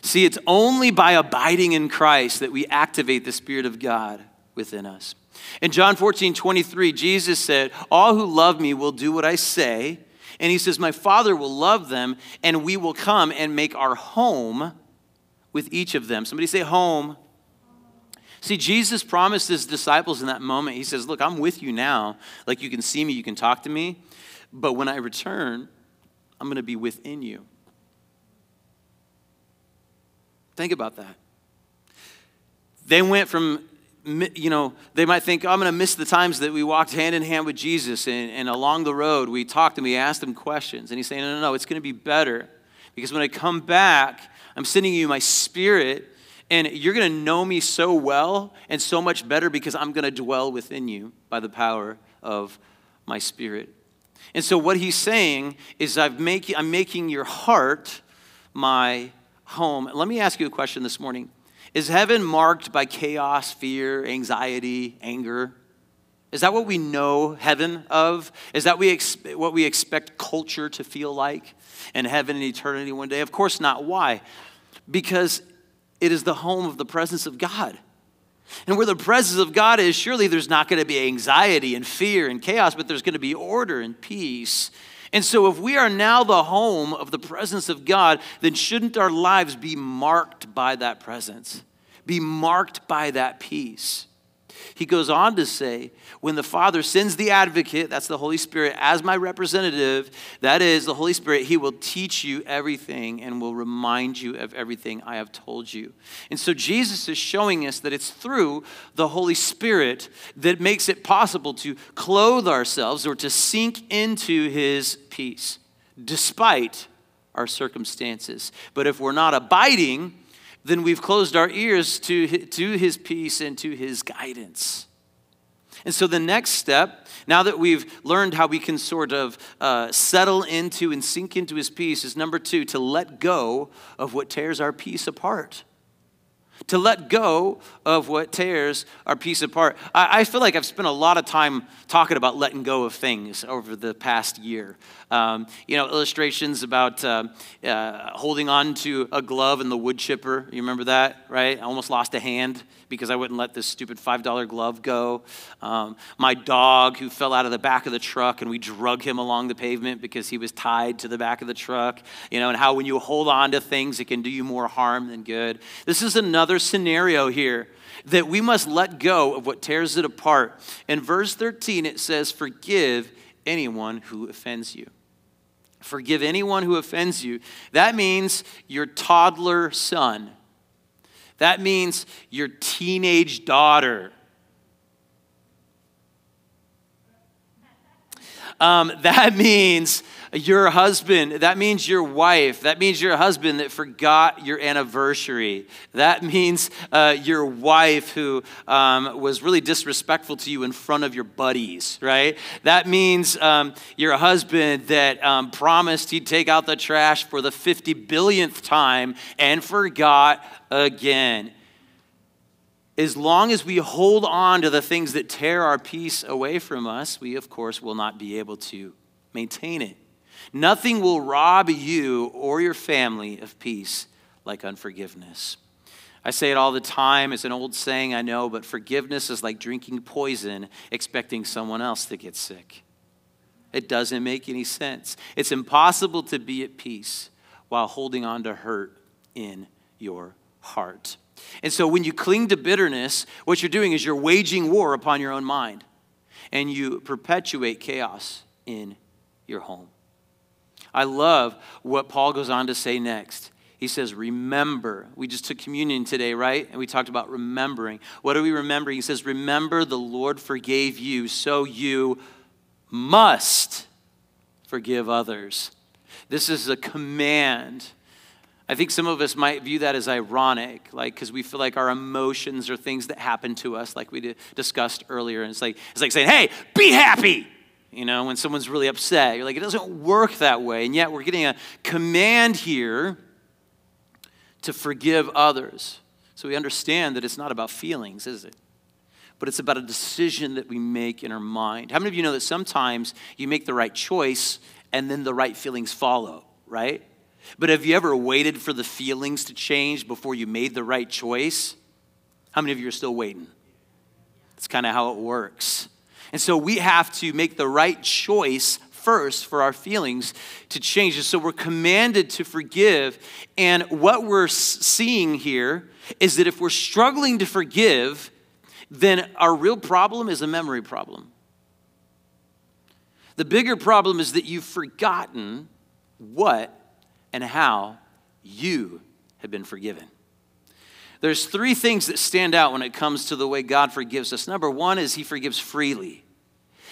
See, it's only by abiding in Christ that we activate the Spirit of God within us. In John 14, 23, Jesus said, All who love me will do what I say. And he says, My Father will love them, and we will come and make our home with each of them. Somebody say, home. See, Jesus promised his disciples in that moment, he says, Look, I'm with you now. Like you can see me, you can talk to me, but when I return, I'm going to be within you. Think about that. They went from, you know, they might think, oh, I'm going to miss the times that we walked hand in hand with Jesus and, and along the road we talked and we asked him questions. And he's saying, no, no, no, it's going to be better because when I come back, I'm sending you my spirit, and you're going to know me so well and so much better because I'm going to dwell within you by the power of my spirit. And so, what he's saying is, I've make, I'm making your heart my home. Let me ask you a question this morning Is heaven marked by chaos, fear, anxiety, anger? Is that what we know heaven of? Is that we ex- what we expect culture to feel like in heaven and eternity one day? Of course not. Why? Because it is the home of the presence of God. And where the presence of God is, surely there's not going to be anxiety and fear and chaos, but there's going to be order and peace. And so, if we are now the home of the presence of God, then shouldn't our lives be marked by that presence, be marked by that peace? He goes on to say, when the Father sends the advocate, that's the Holy Spirit, as my representative, that is the Holy Spirit, he will teach you everything and will remind you of everything I have told you. And so Jesus is showing us that it's through the Holy Spirit that makes it possible to clothe ourselves or to sink into his peace, despite our circumstances. But if we're not abiding, then we've closed our ears to, to his peace and to his guidance. And so the next step, now that we've learned how we can sort of uh, settle into and sink into his peace, is number two, to let go of what tears our peace apart to let go of what tears our peace apart. I, I, feel like I've spent a lot of time talking about letting go of things over the past year. Um, you know, illustrations about uh, uh, holding on to a glove and the wood chipper. You remember that, right? I almost lost a hand because I wouldn't let this stupid $5 glove go. Um, my dog who fell out of the back of the truck and we drug him along the pavement because he was tied to the back of the truck. You know, and how when you hold on to things, it can do you more harm than good. This is another scenario here that we must let go of what tears it apart. In verse 13, it says, Forgive anyone who offends you. Forgive anyone who offends you. That means your toddler son that means your teenage daughter. Um, that means your husband. That means your wife. That means your husband that forgot your anniversary. That means uh, your wife who um, was really disrespectful to you in front of your buddies, right? That means um, your husband that um, promised he'd take out the trash for the 50 billionth time and forgot again. as long as we hold on to the things that tear our peace away from us, we, of course, will not be able to maintain it. Nothing will rob you or your family of peace like unforgiveness. I say it all the time. It's an old saying, I know, but forgiveness is like drinking poison, expecting someone else to get sick. It doesn't make any sense. It's impossible to be at peace while holding on to hurt in your heart. And so when you cling to bitterness, what you're doing is you're waging war upon your own mind and you perpetuate chaos in your home. I love what Paul goes on to say next. He says, Remember. We just took communion today, right? And we talked about remembering. What are we remembering? He says, Remember the Lord forgave you, so you must forgive others. This is a command. I think some of us might view that as ironic, like because we feel like our emotions are things that happen to us, like we discussed earlier. And it's like it's like saying, "Hey, be happy." You know, when someone's really upset, you're like, it doesn't work that way. And yet, we're getting a command here to forgive others. So we understand that it's not about feelings, is it? But it's about a decision that we make in our mind. How many of you know that sometimes you make the right choice and then the right feelings follow, right? But have you ever waited for the feelings to change before you made the right choice? How many of you are still waiting? That's kind of how it works. And so we have to make the right choice first for our feelings to change. And so we're commanded to forgive. And what we're seeing here is that if we're struggling to forgive, then our real problem is a memory problem. The bigger problem is that you've forgotten what and how you have been forgiven. There's three things that stand out when it comes to the way God forgives us. Number one is He forgives freely.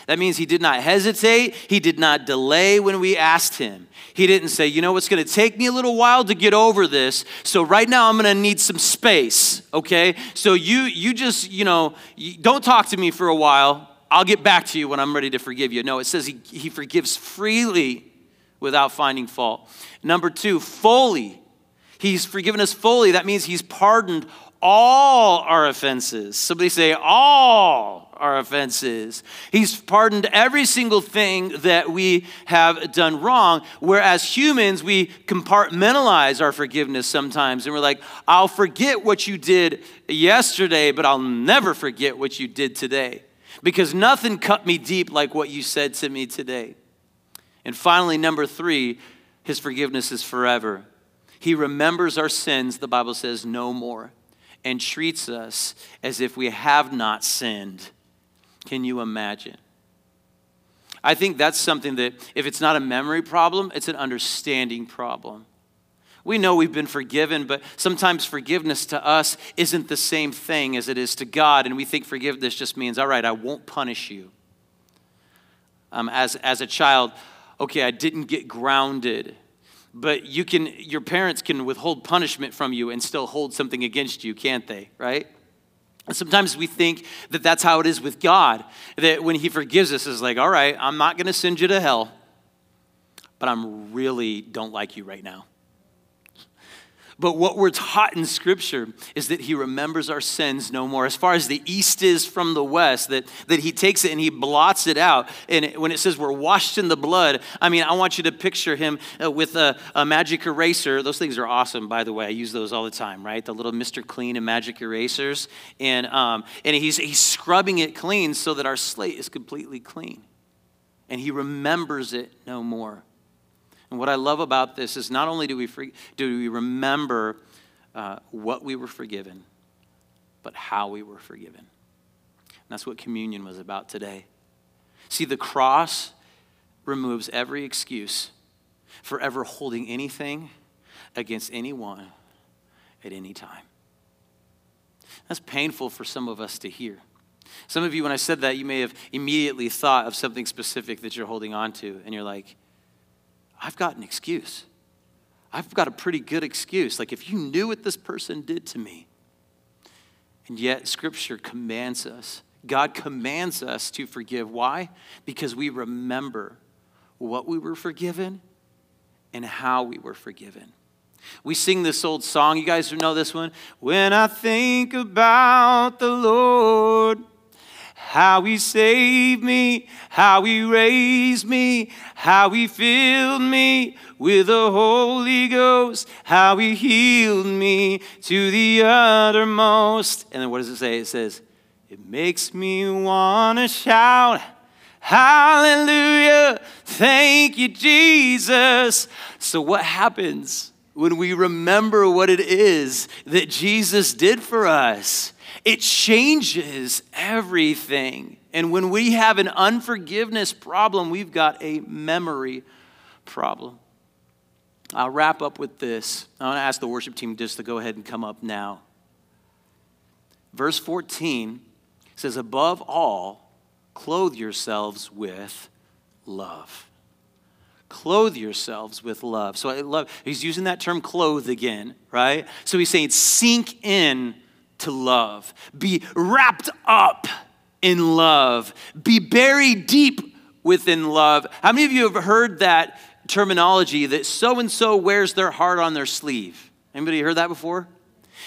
That means He did not hesitate, He did not delay when we asked Him. He didn't say, you know, it's going to take me a little while to get over this, so right now I'm going to need some space, okay? So you, you just, you know, don't talk to me for a while. I'll get back to you when I'm ready to forgive you. No, it says He, he forgives freely without finding fault. Number two, fully. He's forgiven us fully. That means He's pardoned all our offenses. Somebody say, all our offenses. He's pardoned every single thing that we have done wrong. Whereas humans, we compartmentalize our forgiveness sometimes. And we're like, I'll forget what you did yesterday, but I'll never forget what you did today. Because nothing cut me deep like what you said to me today. And finally, number three, his forgiveness is forever. He remembers our sins, the Bible says, no more, and treats us as if we have not sinned. Can you imagine? I think that's something that, if it's not a memory problem, it's an understanding problem. We know we've been forgiven, but sometimes forgiveness to us isn't the same thing as it is to God, and we think forgiveness just means, all right, I won't punish you. Um, as, as a child, okay, I didn't get grounded. But you can, your parents can withhold punishment from you and still hold something against you, can't they? Right? Sometimes we think that that's how it is with God. That when He forgives us, is like, all right, I'm not going to send you to hell, but I'm really don't like you right now. But what we're taught in Scripture is that He remembers our sins no more. As far as the east is from the west, that, that He takes it and He blots it out. And when it says we're washed in the blood, I mean, I want you to picture Him uh, with a, a magic eraser. Those things are awesome, by the way. I use those all the time, right? The little Mr. Clean and magic erasers. And, um, and he's, he's scrubbing it clean so that our slate is completely clean. And He remembers it no more. And what I love about this is not only do we, do we remember uh, what we were forgiven, but how we were forgiven. And that's what communion was about today. See, the cross removes every excuse for ever holding anything against anyone at any time. That's painful for some of us to hear. Some of you, when I said that, you may have immediately thought of something specific that you're holding on to, and you're like, I've got an excuse. I've got a pretty good excuse. Like, if you knew what this person did to me, and yet Scripture commands us, God commands us to forgive. Why? Because we remember what we were forgiven and how we were forgiven. We sing this old song. You guys know this one? When I think about the Lord, how he saved me, how he raised me, how he filled me with the Holy Ghost, how he healed me to the uttermost. And then what does it say? It says, It makes me want to shout. Hallelujah. Thank you, Jesus. So, what happens when we remember what it is that Jesus did for us? It changes everything. And when we have an unforgiveness problem, we've got a memory problem. I'll wrap up with this. I want to ask the worship team just to go ahead and come up now. Verse 14 says, Above all, clothe yourselves with love. Clothe yourselves with love. So I love, he's using that term clothe again, right? So he's saying sink in to love, be wrapped up in love, be buried deep within love. How many of you have heard that terminology that so and so wears their heart on their sleeve? Anybody heard that before?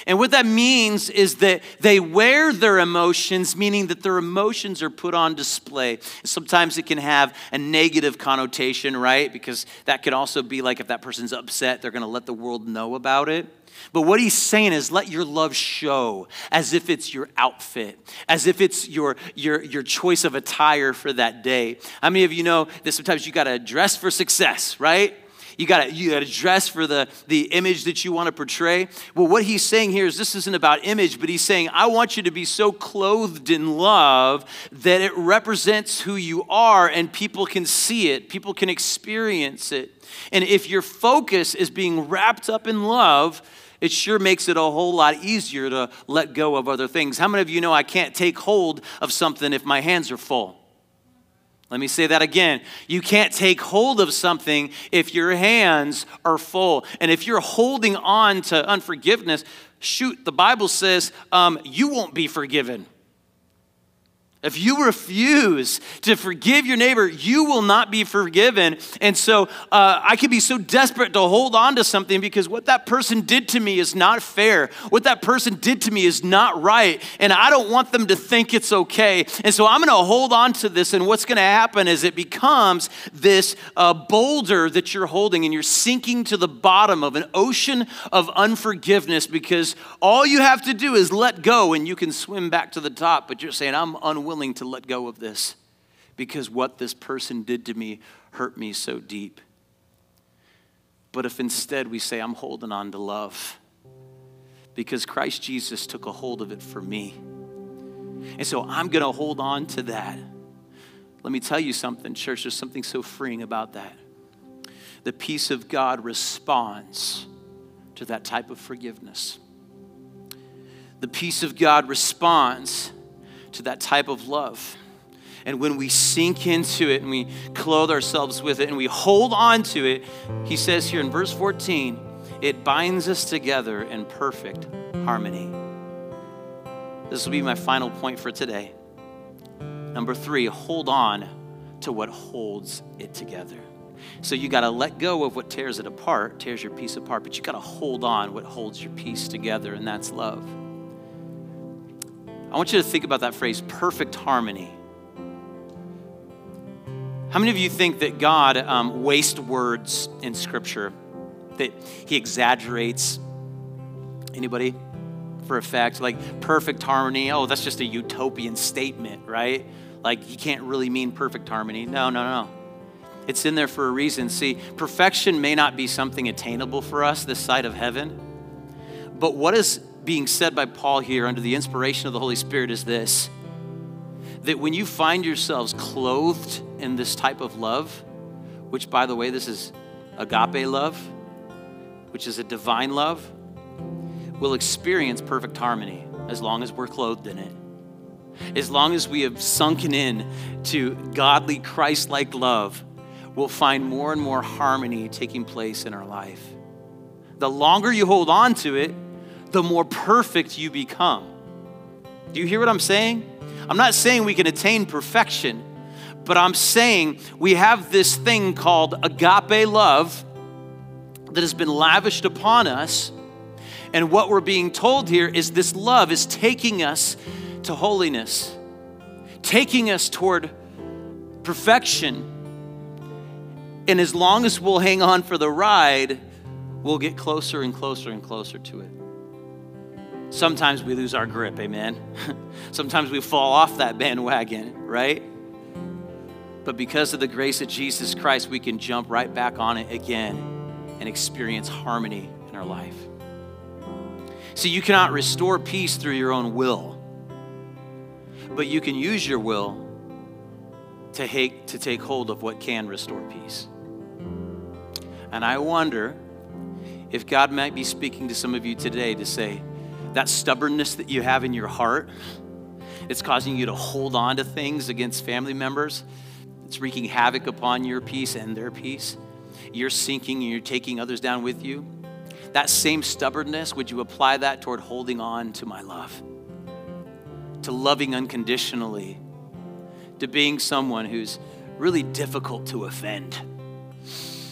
And what that means is that they wear their emotions, meaning that their emotions are put on display. Sometimes it can have a negative connotation, right? Because that could also be like if that person's upset, they're going to let the world know about it. But what he's saying is let your love show as if it's your outfit, as if it's your, your, your choice of attire for that day. How many of you know that sometimes you got to dress for success, right? You got you to dress for the, the image that you want to portray. Well, what he's saying here is this isn't about image, but he's saying, I want you to be so clothed in love that it represents who you are and people can see it, people can experience it. And if your focus is being wrapped up in love, it sure makes it a whole lot easier to let go of other things. How many of you know I can't take hold of something if my hands are full? Let me say that again. You can't take hold of something if your hands are full. And if you're holding on to unforgiveness, shoot, the Bible says um, you won't be forgiven. If you refuse to forgive your neighbor, you will not be forgiven. And so uh, I could be so desperate to hold on to something because what that person did to me is not fair. What that person did to me is not right. And I don't want them to think it's okay. And so I'm going to hold on to this. And what's going to happen is it becomes this uh, boulder that you're holding and you're sinking to the bottom of an ocean of unforgiveness because all you have to do is let go and you can swim back to the top. But you're saying, I'm unwilling willing to let go of this because what this person did to me hurt me so deep. But if instead we say, I'm holding on to love because Christ Jesus took a hold of it for me. And so I'm going to hold on to that. Let me tell you something, church, there's something so freeing about that. The peace of God responds to that type of forgiveness. The peace of God responds to that type of love. And when we sink into it and we clothe ourselves with it and we hold on to it, he says here in verse 14, it binds us together in perfect harmony. This will be my final point for today. Number three, hold on to what holds it together. So you got to let go of what tears it apart, tears your peace apart, but you got to hold on what holds your peace together, and that's love. I want you to think about that phrase, perfect harmony. How many of you think that God um, wastes words in Scripture? That He exaggerates? Anybody? For effect, like perfect harmony. Oh, that's just a utopian statement, right? Like He can't really mean perfect harmony. No, no, no. It's in there for a reason. See, perfection may not be something attainable for us this side of heaven, but what is being said by Paul here under the inspiration of the Holy Spirit is this that when you find yourselves clothed in this type of love, which by the way, this is agape love, which is a divine love, we'll experience perfect harmony as long as we're clothed in it. As long as we have sunken in to godly, Christ like love, we'll find more and more harmony taking place in our life. The longer you hold on to it, the more perfect you become. Do you hear what I'm saying? I'm not saying we can attain perfection, but I'm saying we have this thing called agape love, that has been lavished upon us. And what we're being told here is this love is taking us to holiness, taking us toward perfection. And as long as we'll hang on for the ride, we'll get closer and closer and closer to it. Sometimes we lose our grip, amen. Sometimes we fall off that bandwagon, right? But because of the grace of Jesus Christ, we can jump right back on it again and experience harmony in our life. See, you cannot restore peace through your own will, but you can use your will to, take to take hold of what can restore peace. And I wonder if God might be speaking to some of you today to say, that stubbornness that you have in your heart, it's causing you to hold on to things against family members. It's wreaking havoc upon your peace and their peace. You're sinking and you're taking others down with you. That same stubbornness, would you apply that toward holding on to my love? To loving unconditionally, to being someone who's really difficult to offend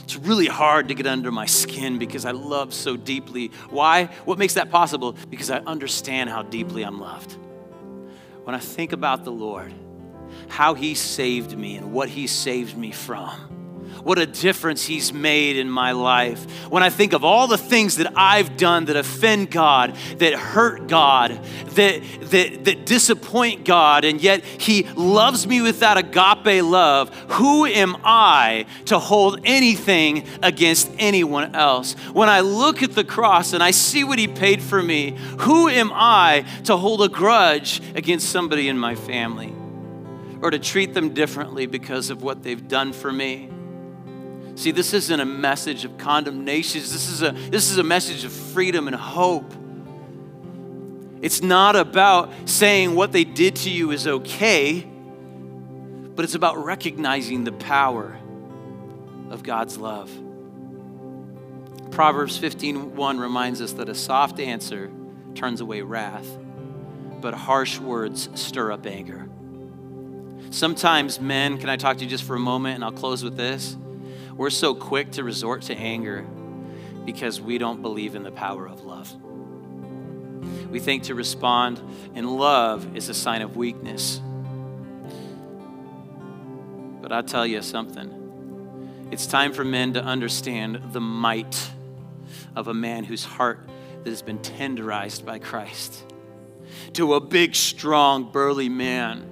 it's really hard to get under my skin because I love so deeply. Why? What makes that possible? Because I understand how deeply I'm loved. When I think about the Lord, how He saved me and what He saved me from what a difference He's made in my life. When I think of all the things that I've done that offend God, that hurt God, that, that, that disappoint God, and yet He loves me with that agape love, who am I to hold anything against anyone else? When I look at the cross and I see what He paid for me, who am I to hold a grudge against somebody in my family? Or to treat them differently because of what they've done for me. See, this isn't a message of condemnation. This is a, this is a message of freedom and hope. It's not about saying what they did to you is okay, but it's about recognizing the power of God's love. Proverbs 15:1 reminds us that a soft answer turns away wrath, but harsh words stir up anger. Sometimes men, can I talk to you just for a moment and I'll close with this? We're so quick to resort to anger because we don't believe in the power of love. We think to respond in love is a sign of weakness. But I'll tell you something. It's time for men to understand the might of a man whose heart that has been tenderized by Christ. To a big, strong, burly man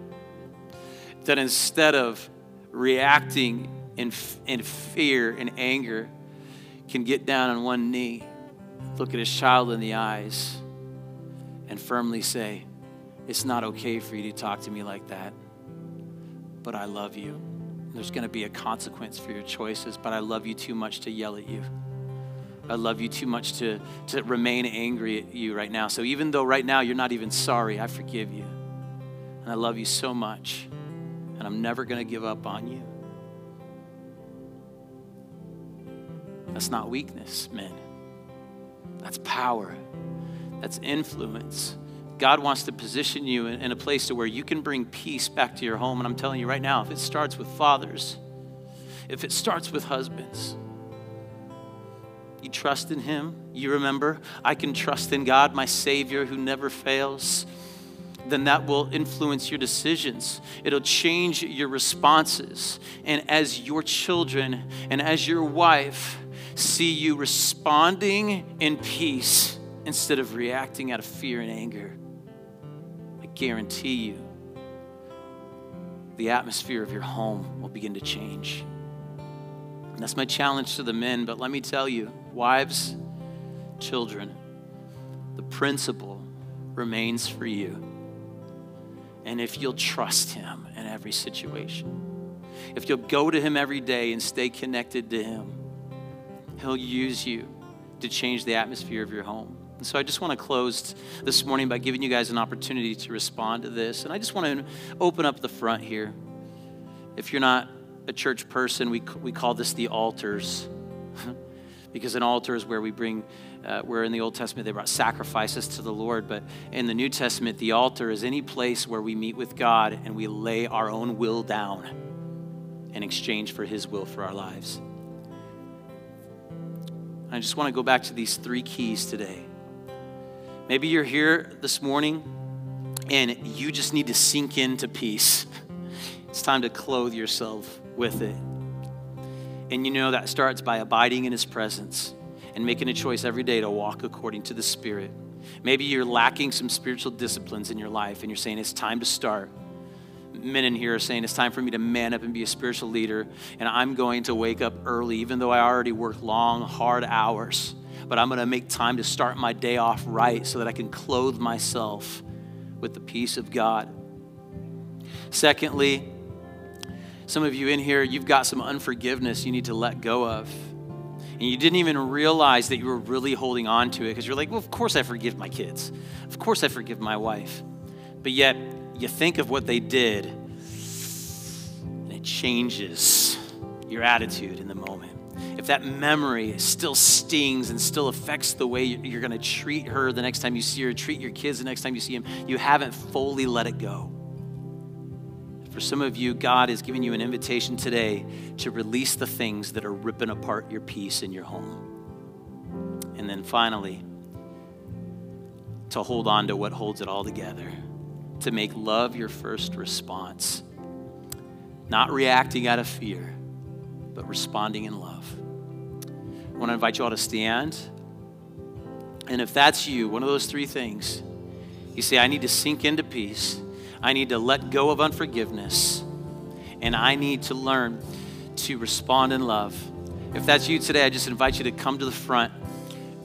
that instead of reacting in, fear and anger can get down on one knee, look at his child in the eyes, and firmly say, It's not okay for you to talk to me like that, but I love you. There's going to be a consequence for your choices, but I love you too much to yell at you. I love you too much to, to remain angry at you right now. So even though right now you're not even sorry, I forgive you. And I love you so much. And I'm never going to give up on you. That's not weakness, men. That's power. That's influence. God wants to position you in, a place to where you can bring peace back to your home. And I'm telling you right now, if it starts with fathers, if it starts with husbands, you trust in Him. You remember, I can trust in God, my Savior who never fails. Then that will influence your decisions. It'll change your responses. And as your children and as your wife, see you responding in peace instead of reacting out of fear and anger. I guarantee you, the atmosphere of your home will begin to change. And that's my challenge to the men, but let me tell you, wives, children, the principle remains for you. And if you'll trust Him in every situation, if you'll go to Him every day and stay connected to Him, He'll use you to change the atmosphere of your home. And so I just want to close this morning by giving you guys an opportunity to respond to this. And I just want to open up the front here. If you're not a church person, we, we call this the altars. because an altar is where we bring, uh, where in the Old Testament they brought sacrifices to the Lord. But in the New Testament, the altar is any place where we meet with God and we lay our own will down in exchange for His will for our lives. I just want to go back to these three keys today. Maybe you're here this morning and you just need to sink into peace. It's time to clothe yourself with it. And you know that starts by abiding in His presence and making a choice every day to walk according to the Spirit. Maybe you're lacking some spiritual disciplines in your life and you're saying it's time to start. Men in here are saying it's time for me to man up and be a spiritual leader, and I'm going to wake up early, even though I already work long, hard hours. But I'm going to make time to start my day off right so that I can clothe myself with the peace of God. Secondly, some of you in here, you've got some unforgiveness you need to let go of. And you didn't even realize that you were really holding on to it because you're like, well, of course I forgive my kids. Of course I forgive my wife. But yet, you think of what they did, and it changes your attitude in the moment. If that memory still stings and still affects the way you're going to treat her the next time you see her, treat your kids the next time you see them, you haven't fully let it go. For some of you, God is giving you an invitation today to release the things that are ripping apart your peace in your home. And then finally, to hold on to what holds it all together, to make love your first response. Not reacting out of fear, but responding in love. I want to invite you all to stand. And if that's you, one of those three things, you say, I need to sink into peace. I need to let go of unforgiveness. And I need to learn to respond in love. If that's you today, I just invite you to come to the front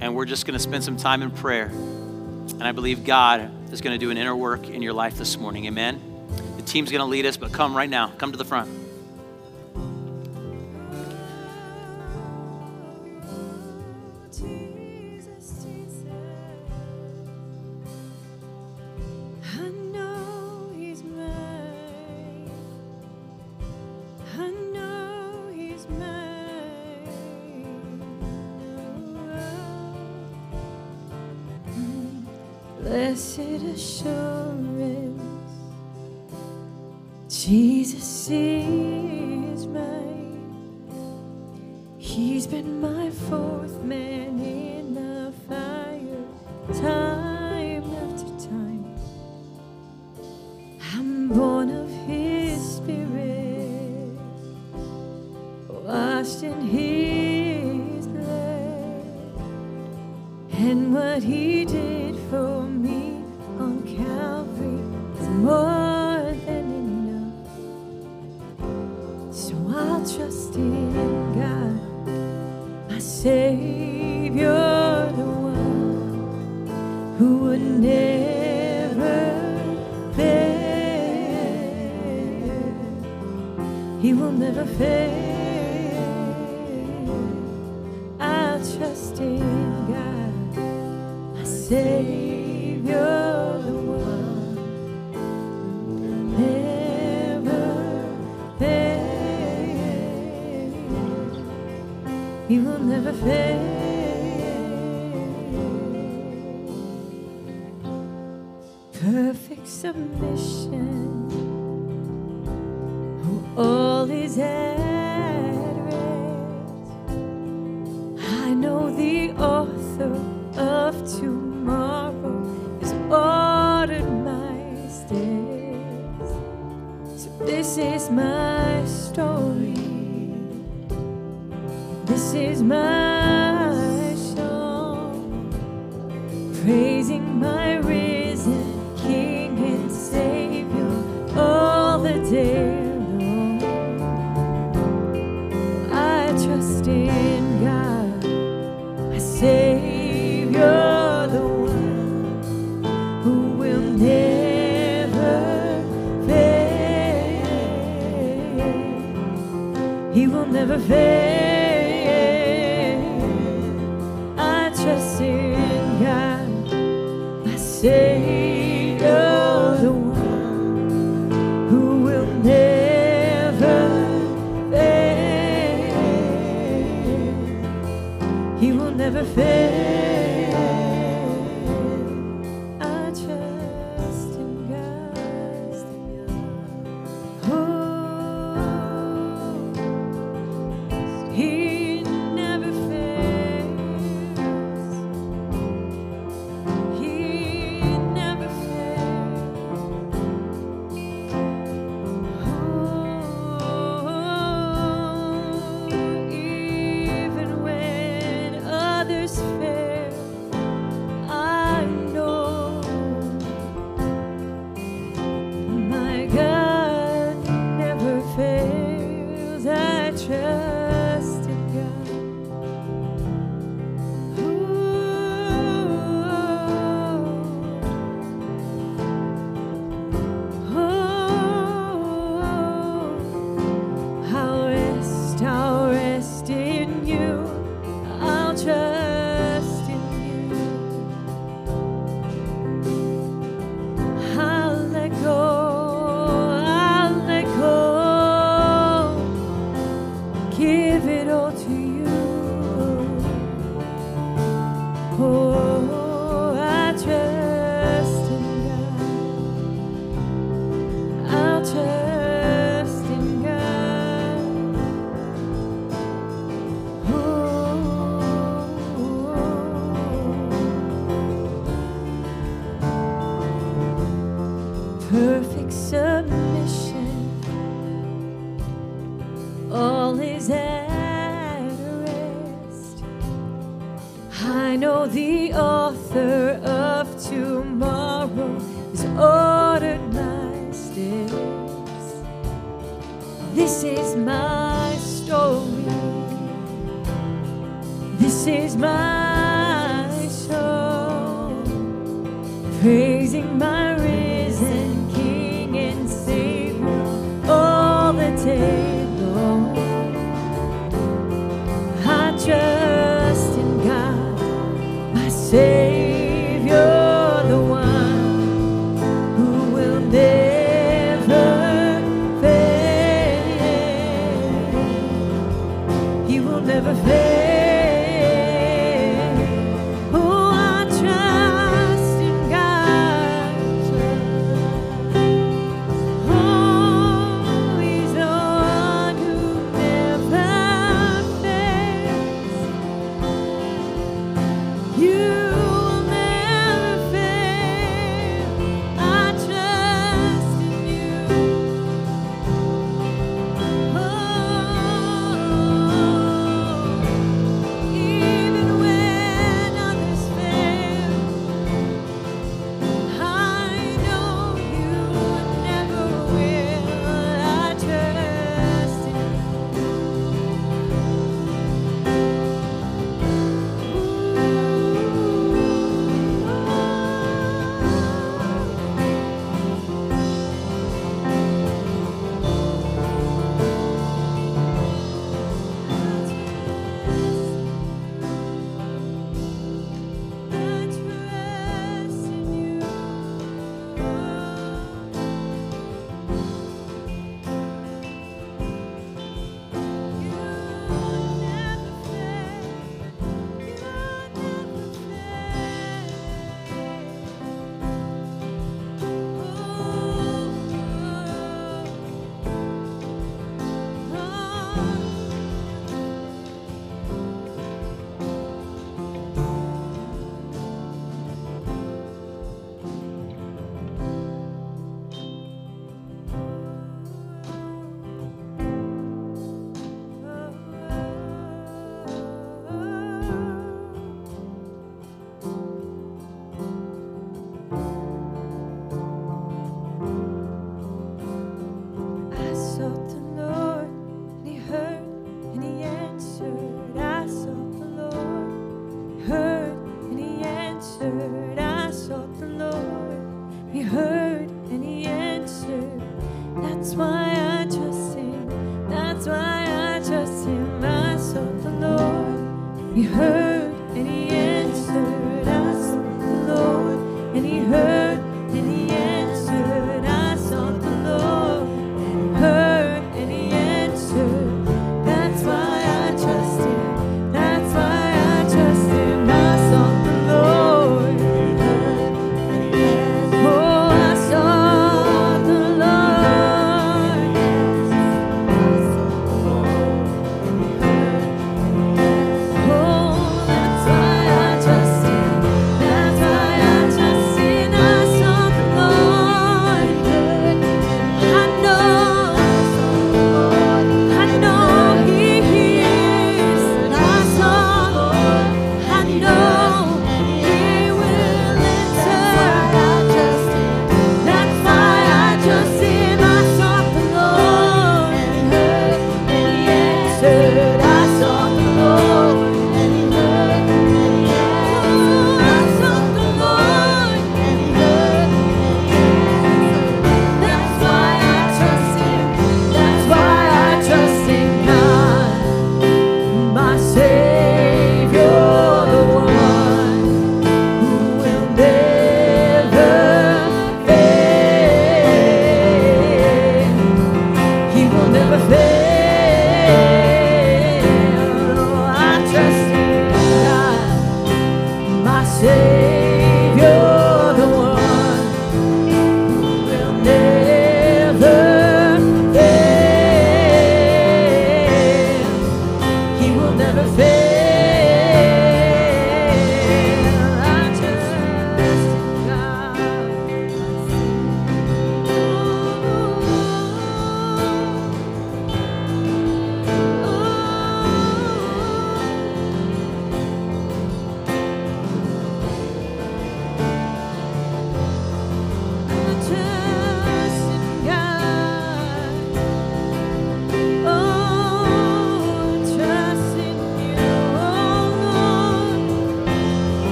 and we're just going to spend some time in prayer. And I believe God is going to do an inner work in your life this morning. Amen. The team's going to lead us, but come right now. Come to the front. Assurance, Jesus is mine. He's been my fourth man in the fire, time after time. I'm born of His Spirit, washed in His blood, and what He did for me on Calvary is more than enough. So I'll trust in God my Savior, the one who would never fail. He will never fail. Trust in God, my Savior, Perfect submission. Oh, all is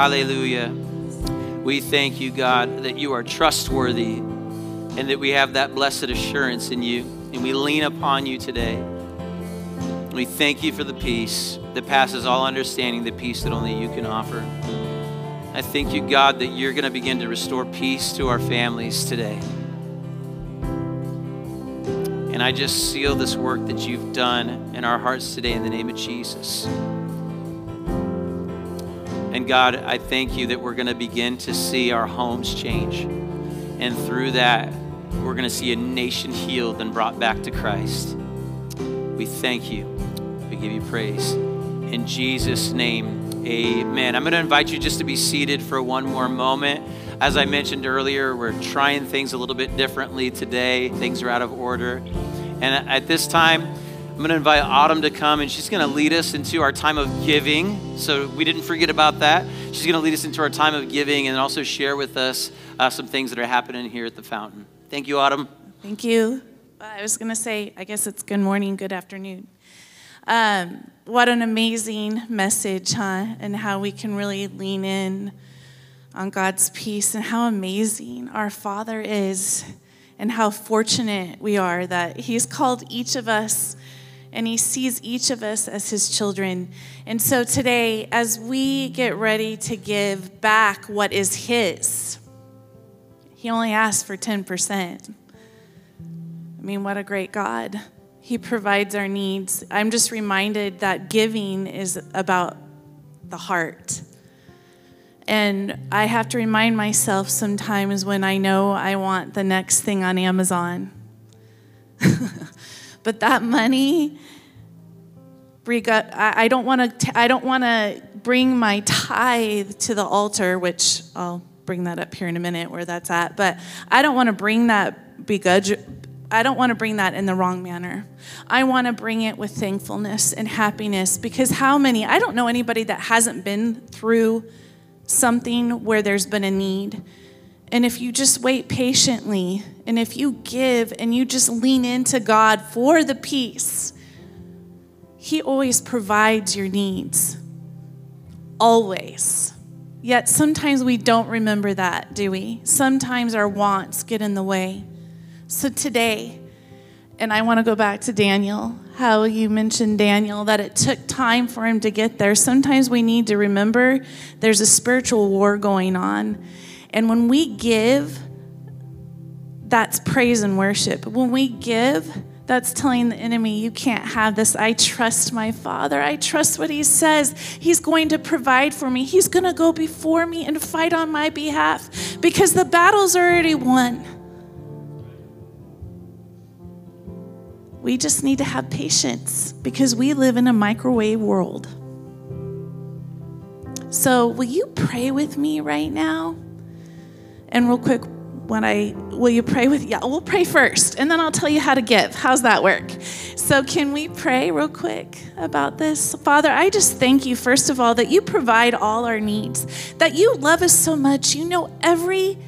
Hallelujah. We thank you, God, that you are trustworthy and that we have that blessed assurance in you. And we lean upon you today. We thank you for the peace that passes all understanding, the peace that only you can offer. I thank you, God, that you're going to begin to restore peace to our families today. And I just seal this work that you've done in our hearts today in the name of Jesus. And God, I thank you that we're going to begin to see our homes change. And through that, we're going to see a nation healed and brought back to Christ. We thank you. We give you praise. In Jesus' name, amen. I'm going to invite you just to be seated for one more moment. As I mentioned earlier, we're trying things a little bit differently today. Things are out of order. And at this time, I'm going to invite Autumn to come and she's going to lead us into our time of giving. So we didn't forget about that. She's going to lead us into our time of giving and also share with us uh, some things that are happening here at the fountain. Thank you, Autumn. Thank you. I was going to say, I guess it's good morning, good afternoon. Um, what an amazing message, huh? And how we can really lean in on God's peace and how amazing our Father is and how fortunate we are that He's called each of us and He sees each of us as His children. And so today, as we get ready to give back what is His, He only asked for 10%. I mean, what a great God. He provides our needs. I'm just reminded that giving is about the heart. And I have to remind myself sometimes when I know I want the next thing on Amazon. but that money, I don't want to. I don't want to bring my tithe to the altar, which I'll bring that up here in a minute where that's at. But I don't want to bring that begrudge. I don't want to bring that in the wrong manner. I want to bring it with thankfulness and happiness because how many? I don't know anybody that hasn't been through something where there's been a need. And if you just wait patiently, and if you give and you just lean into God for the peace, He always provides your needs. Always. Yet sometimes we don't remember that, do we? Sometimes our wants get in the way. So today, and I want to go back to Daniel, how you mentioned Daniel, that it took time for him to get there. Sometimes we need to remember there's a spiritual war going on. And when we give, that's praise and worship. When we give, that's telling the enemy, you can't have this. I trust my Father. I trust what He says. He's going to provide for me. He's going to go before me and fight on my behalf because the battle's already won. We just need to have patience because we live in a microwave world. So, will you pray with me right now? And real quick, when I will you pray with yeah, we'll pray first and then I'll tell you how to give. How's that work? So can we pray real quick about this? Father, I just thank you first of all that you provide all our needs. That you love us so much. You know every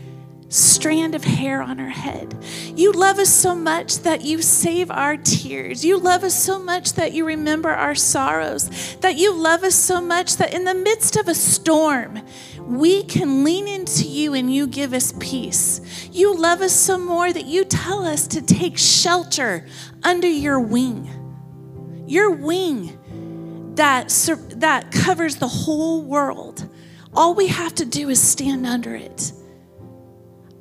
strand of hair on our head. You love us so much that you save our tears. You love us so much that you remember our sorrows. That you love us so much that in the midst of a storm, we can lean into you and you give us peace. You love us so more that you tell us to take shelter under your wing. Your wing that, that covers the whole world. All we have to do is stand under it.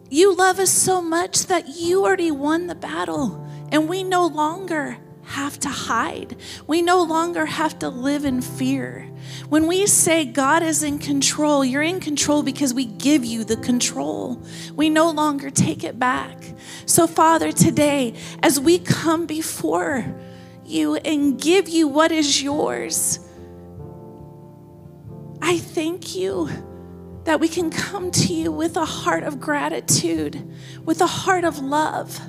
You love us so much that you already won the battle, and we no longer have to hide. We no longer have to live in fear. When we say God is in control, you're in control because we give you the control. We no longer take it back. So, Father, today, as we come before you and give you what is yours, I thank you that we can come to you with a heart of gratitude, with a heart of love.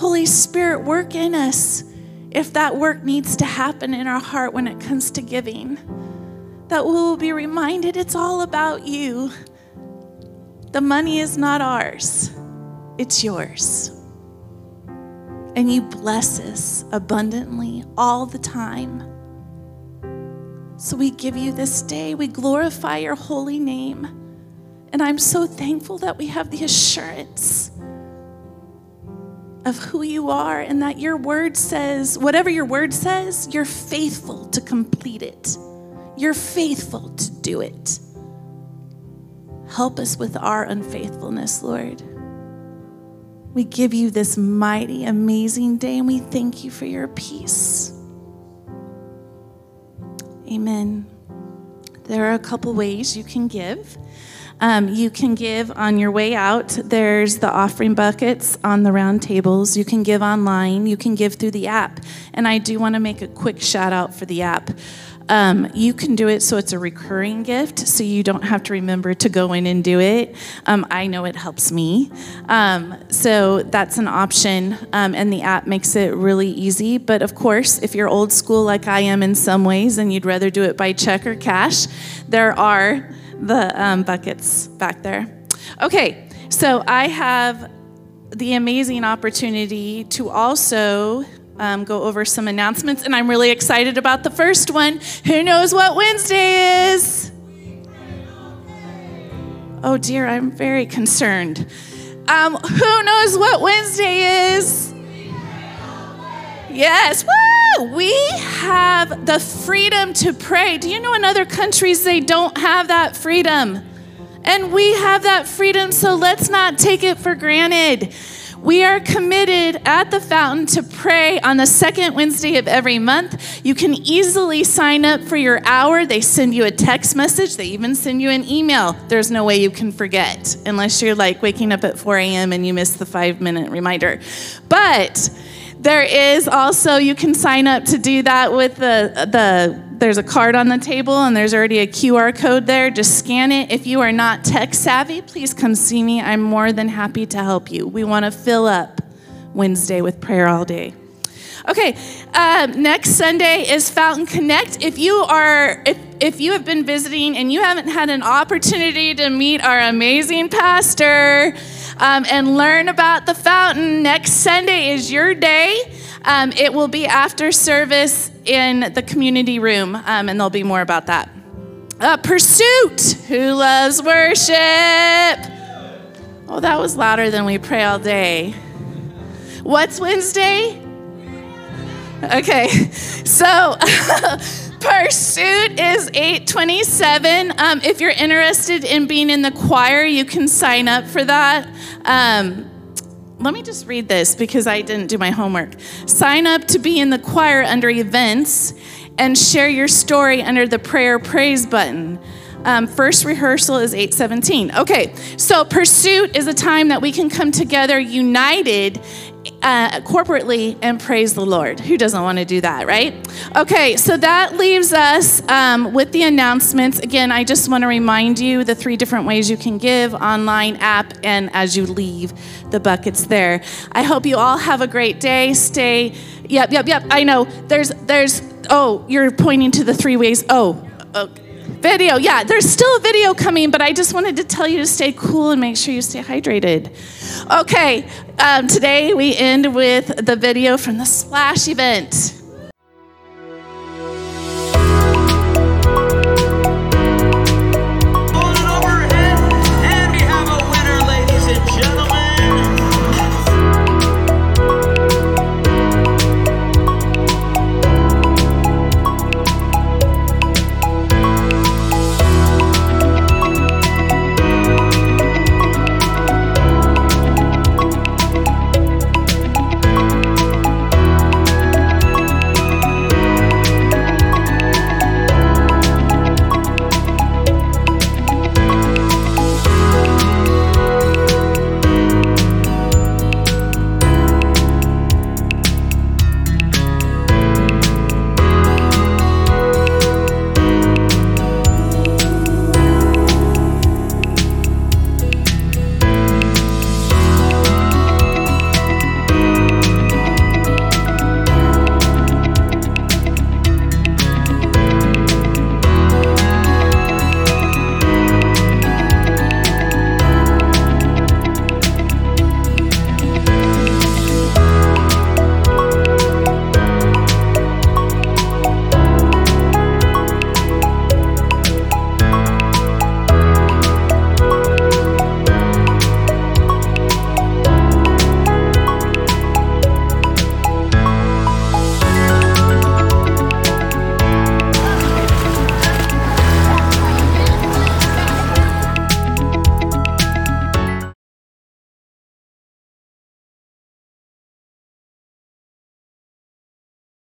Holy Spirit, work in us if that work needs to happen in our heart when it comes to giving. that we will be reminded it's all about you. The money is not ours, it's yours. And you bless us abundantly all the time. So we give you this day, we glorify your holy name. And I'm so thankful that we have the assurance of who you are and that your word says, whatever your word says, you're faithful to complete it. You're faithful to do it. Help us with our unfaithfulness, Lord. We give you this mighty, amazing day and we thank you for your peace. Amen. There are a couple ways you can give. Um, you can give on your way out. There's the offering buckets on the round tables. You can give online. You can give through the app. And I do want to make a quick shout out for the app. Um, you can do it so it's a recurring gift, so you don't have to remember to go in and do it. Um, I know it helps me. Um, so that's an option, um, and the app makes it really easy. But of course, if you're old school like I am in some ways and you'd rather do it by check or cash, there are the um, buckets back there. Okay, so I have the amazing opportunity to also um, go over some announcements, and I'm really excited about the first one. Who knows what Wednesday is? Oh dear, I'm very concerned. Um, who knows what Wednesday is? Yes, woo! We have the freedom to pray. Do you know in other countries they don't have that freedom? And we have that freedom, so let's not take it for granted. We are committed at the fountain to pray on the second Wednesday of every month. You can easily sign up for your hour. They send you a text message, they even send you an email. There's no way you can forget unless you're like waking up at 4 a.m. and you miss the five minute reminder. But there is also, you can sign up to do that with the, the there's a card on the table and there's already a QR code there. Just scan it. If you are not tech savvy, please come see me. I'm more than happy to help you. We want to fill up Wednesday with prayer all day. Okay, um, next Sunday is Fountain Connect. If you are, if, if you have been visiting and you haven't had an opportunity to meet our amazing pastor um, and learn about the fountain, next Sunday is your day. Um, it will be after service in the community room, um, and there'll be more about that. Uh, pursuit. Who loves worship? Oh, that was louder than we pray all day. What's Wednesday? Okay, so Pursuit is 827. Um, if you're interested in being in the choir, you can sign up for that. Um, let me just read this because I didn't do my homework. Sign up to be in the choir under events and share your story under the prayer praise button. Um, first rehearsal is 817. Okay, so pursuit is a time that we can come together united uh, corporately and praise the Lord. Who doesn't want to do that, right? Okay, so that leaves us um, with the announcements. Again, I just want to remind you the three different ways you can give online, app, and as you leave, the buckets there. I hope you all have a great day. Stay. Yep, yep, yep. I know. There's, there's. Oh, you're pointing to the three ways. Oh. Okay. Video, yeah, there's still a video coming, but I just wanted to tell you to stay cool and make sure you stay hydrated. Okay, um, today we end with the video from the Splash event.